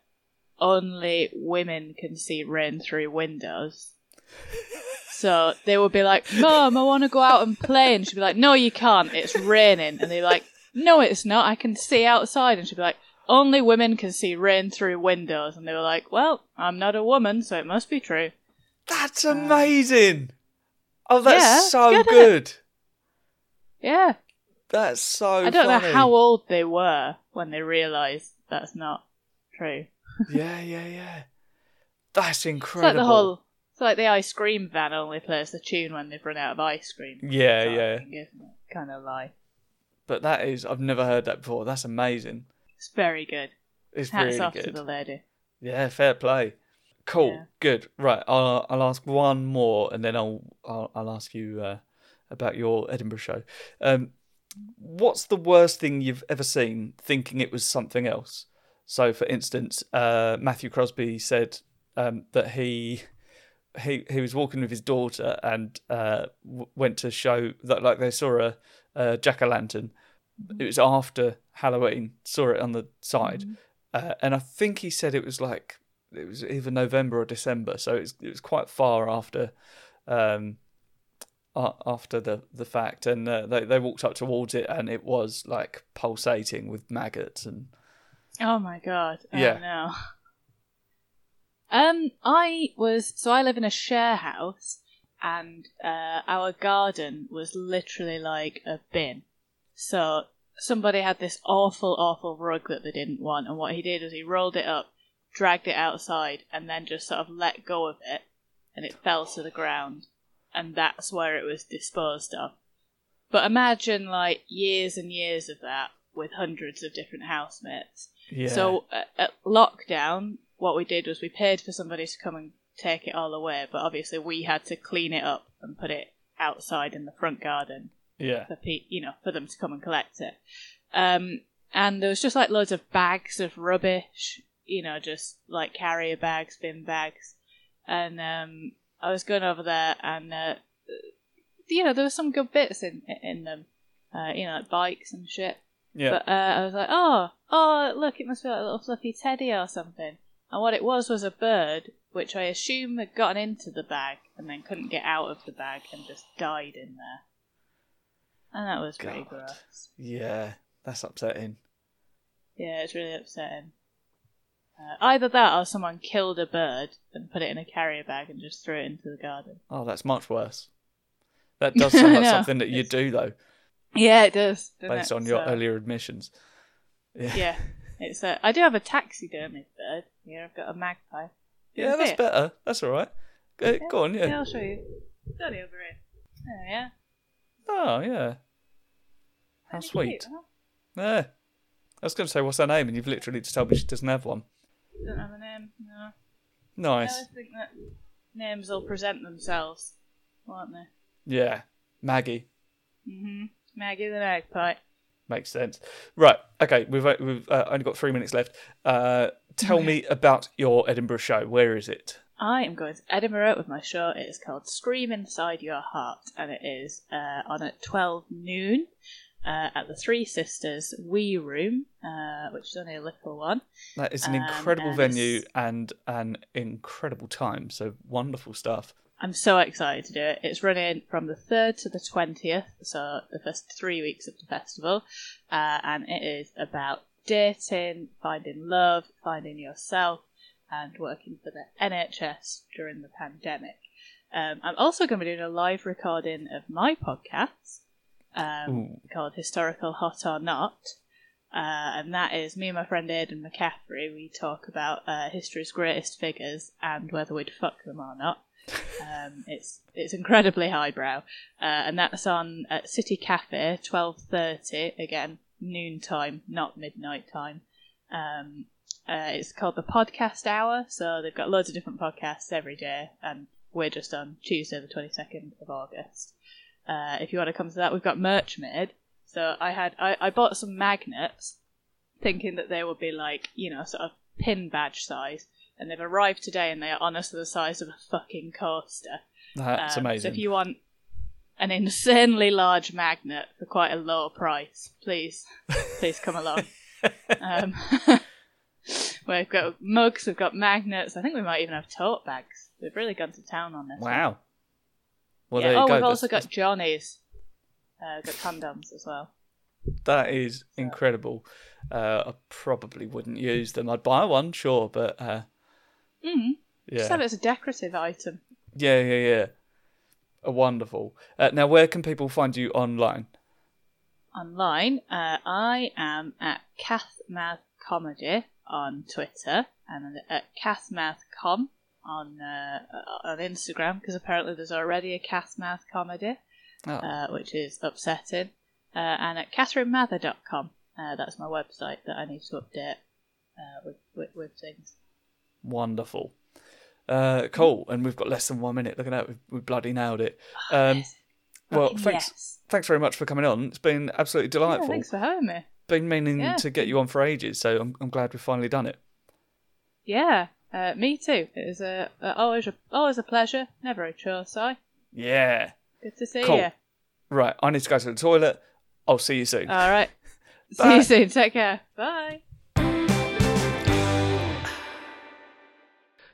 only women can see rain through windows. So they would be like, Mom, I want to go out and play. And she'd be like, No, you can't. It's raining. And they're like, No, it's not. I can see outside. And she'd be like, Only women can see rain through windows. And they were like, Well, I'm not a woman, so it must be true. That's amazing. Oh, that's yeah, so good, good. Yeah. That's so. Good. I don't funny. know how old they were when they realised that's not true. yeah, yeah, yeah. That's It's incredible. like the whole. Like the ice cream van only plays the tune when they've run out of ice cream. Yeah, yeah. Kind of lie. But that is, I've never heard that before. That's amazing. It's very good. It's Hats really off good. to the lady. Yeah, fair play. Cool, Yeah. good. Right, I'll I'll ask one more, and then I'll I'll, I'll ask you uh, about your Edinburgh show. Um, what's the worst thing you've ever seen, thinking it was something else? So, for instance, uh, Matthew Crosby said um, that he he he was walking with his daughter and uh, w- went to show that like they saw a, a jack o' lantern. It was after Halloween. Saw it on the side, uh, and I think he said it was like it was either November or December, so it was, it was quite far after um, a- after the the fact, and uh, they they walked up towards it, and it was like pulsating with maggots and Oh my god. Oh, Yeah. no. Um, I was so I live in a share house, and uh, our garden was literally like a bin. So somebody had this awful, awful rug that they didn't want, and what he did was he rolled it up, dragged it outside, and then just sort of let go of it, and it fell to the ground, and that's where it was disposed of. But imagine like years and years of that with hundreds of different housemates. yeah. So uh, at lockdown, what we did was we paid for somebody to come and take it all away, but obviously we had to clean it up and put it outside in the front garden yeah, for pe- you know for them to come and collect it. Um, and there was just like loads of bags of rubbish, you know, just like carrier bags, bin bags, and um, I was going over there and uh, you know there were some good bits in in them, uh, you know, like bikes and shit. yeah. But uh, I was like, oh, oh, look, it must be like a little fluffy teddy or something. And what it was was a bird, which I assume had gotten into the bag and then couldn't get out of the bag and just died in there. And that was pretty God. gross. yeah, that's upsetting. Yeah, it's really upsetting. Uh, either that or someone killed a bird and put it in a carrier bag and just threw it into the garden. Oh, that's much worse. That does sound like know. something that you do though, Yeah, it does. based it? on your So- earlier admissions. Yeah, Yeah, it's a. I do have a taxidermy bird. Here, I've got a magpie. yeah, that's it? better. That's all right. Go, go on, Yeah, yeah. I'll show you. It's only over here. Oh yeah. Oh, yeah. How sweet. cute, huh? Yeah. I was going to say, what's her name? And you've literally just told me she doesn't have one. Don't have a name. No. I Nice. always think that names will present themselves, won't they? Yeah. Maggie. Mhm. Maggie the magpie. Makes sense. Right. Okay. We've uh, we've uh, only got three minutes left. Uh, tell me about your Edinburgh show. Where is it? I am going to Edinburgh with my show. It is called Scream Inside Your Heart, and it is uh, on at 12 noon uh, at the Three Sisters Wee Room, uh, which is only a little one. That is an Um, incredible and venue and an incredible time. So wonderful stuff. I'm so excited to do it. It's running from the 3rd to the 20th, so the first three weeks of the festival, uh, and it is about dating, finding love, finding yourself, and working for the NHS during the pandemic. Um, I'm also going to be doing a live recording of my podcast um, called Historical Hot or Not. Uh, and that is me and my friend Aidan McCaffrey. We talk about uh, history's greatest figures and whether we'd fuck them or not. Um, it's it's incredibly highbrow, uh, and that's on at City Cafe, twelve thirty. Again, noon time, not midnight time. Um, uh, it's called the Podcast Hour, so they've got loads of different podcasts every day, and we're just on Tuesday, the twenty second of August. Uh, if you want to come to that, we've got merch made. So I had I, I bought some magnets, thinking that they would be like you know sort of pin badge size, and they've arrived today, and they are honestly the size of a fucking coaster. That's Um, amazing. So if you want an insanely large magnet for quite a low price, please, please come along. um, we've got mugs, we've got magnets. I think we might even have tote bags. We've really gone to town on this. one. Wow. Well, yeah. oh, go. we've also got Johnny's. Uh, got condoms as well. That is incredible. Uh, I probably wouldn't use them. I'd buy one, sure, but uh, Mm. Yeah, it as a decorative item. Yeah, yeah, yeah. Uh, wonderful. Uh, now, where can people find you online? Online, uh, I am at KathMath Comedy on Twitter and at KathMathCom on uh, on Instagram because apparently there's already a KathMath Comedy, Oh. uh, which is upsetting. Uh, and at kathrynmather.com. Uh, that's my website that I need to update uh, with, with with things. Wonderful. Uh, cool. And we've got less than one minute. Look at that. We've, we bloody nailed it. Um, well, thanks. yes. Thanks very much for coming on. It's been absolutely Yeah, delightful. thanks for having me. been meaning Yeah. to get you on for ages, so I'm, I'm glad we've finally done it. Yeah, uh, me too. It was a, uh, always a always a pleasure. Never a chore, Si. Yeah. Good to see Cool. you. Right. I need to go to the toilet. I'll see you soon. All right. See you soon. Take care. Bye.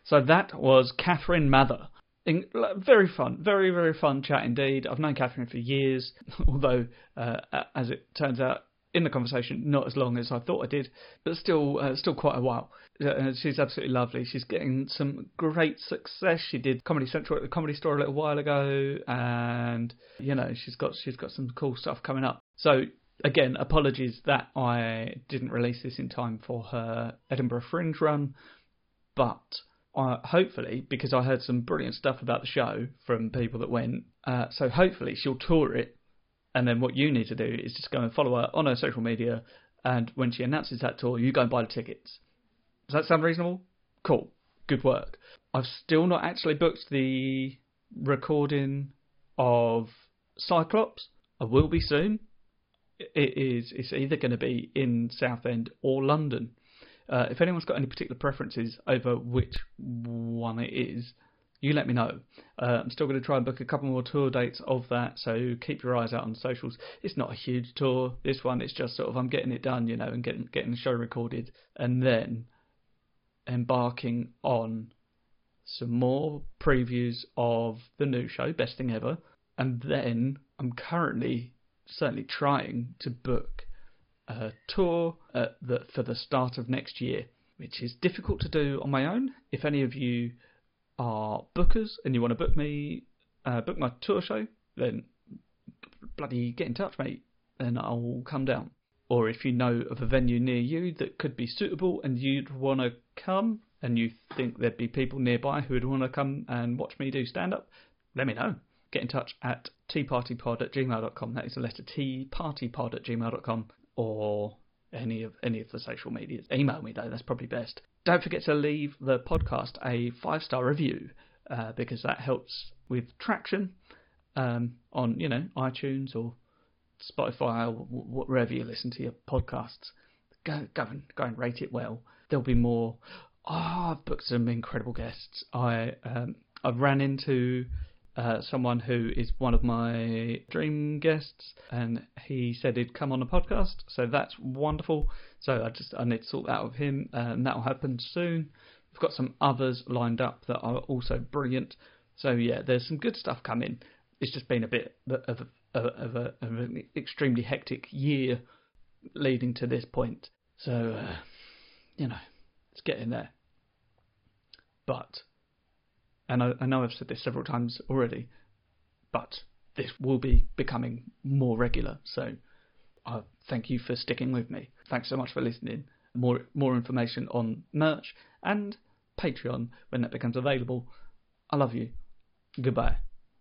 So that was Kathryn Mather. In, very fun, very very fun chat indeed. I've known Catherine for years, although uh, as it turns out, in the conversation, not as long as I thought I did, but still uh, still quite a while. Uh, she's absolutely lovely. She's getting some great success. She did Comedy Central at the Comedy Store a little while ago, and you know she's got she's got some cool stuff coming up. So again, apologies that I didn't release this in time for her Edinburgh Fringe run, but uh, hopefully, because I heard some brilliant stuff about the show from people that went, uh, so hopefully she'll tour it. And then what you need to do is just go and follow her on her social media. And when she announces that tour, you go and buy the tickets. Does that sound reasonable? Cool. Good work. I've still not actually booked the recording of Cyclops. I will be soon. It is. It's either going to be in Southend or London. Uh, if anyone's got any particular preferences over which one it is, you let me know. Uh, I'm still going to try and book a couple more tour dates of that, so keep your eyes out on socials. It's not a huge tour. This one, it's just sort of I'm getting it done, you know, and getting getting the show recorded, and then embarking on some more previews of the new show, Best Thing Ever, and then I'm currently certainly trying to book a tour the, for the start of next year, which is difficult to do on my own. If any of you are bookers and you want to book me, uh, book my tour show, then bloody get in touch, mate, and I'll come down. Or if you know of a venue near you that could be suitable and you'd want to come, and you think there'd be people nearby who would want to come and watch me do stand up, let me know. Get in touch at tpartypod at gmail.com. That is the letter T, partypod at gmail.com, or any of any of the social medias. Email me though, that's probably best. Don't forget to leave the podcast a five star review uh, because that helps with traction um, on you know iTunes or Spotify or wh- wherever you listen to your podcasts. Go go and go and rate it well. There'll be more. Oh, I've booked some incredible guests. I um, I ran into uh, someone who is one of my dream guests, and he said he'd come on the podcast. So that's wonderful. So I just I need to sort that out with him, uh, and that will happen soon. We've got some others lined up that are also brilliant. So yeah, there's some good stuff coming. It's just been a bit of a, of, a, of an extremely hectic year leading to this point. So uh, you know, it's getting there. But and I, I know I've said this several times already, but this will be becoming more regular. So uh, thank you for sticking with me. Thanks so much for listening. More more information on merch and Patreon when that becomes available. I love you. Goodbye.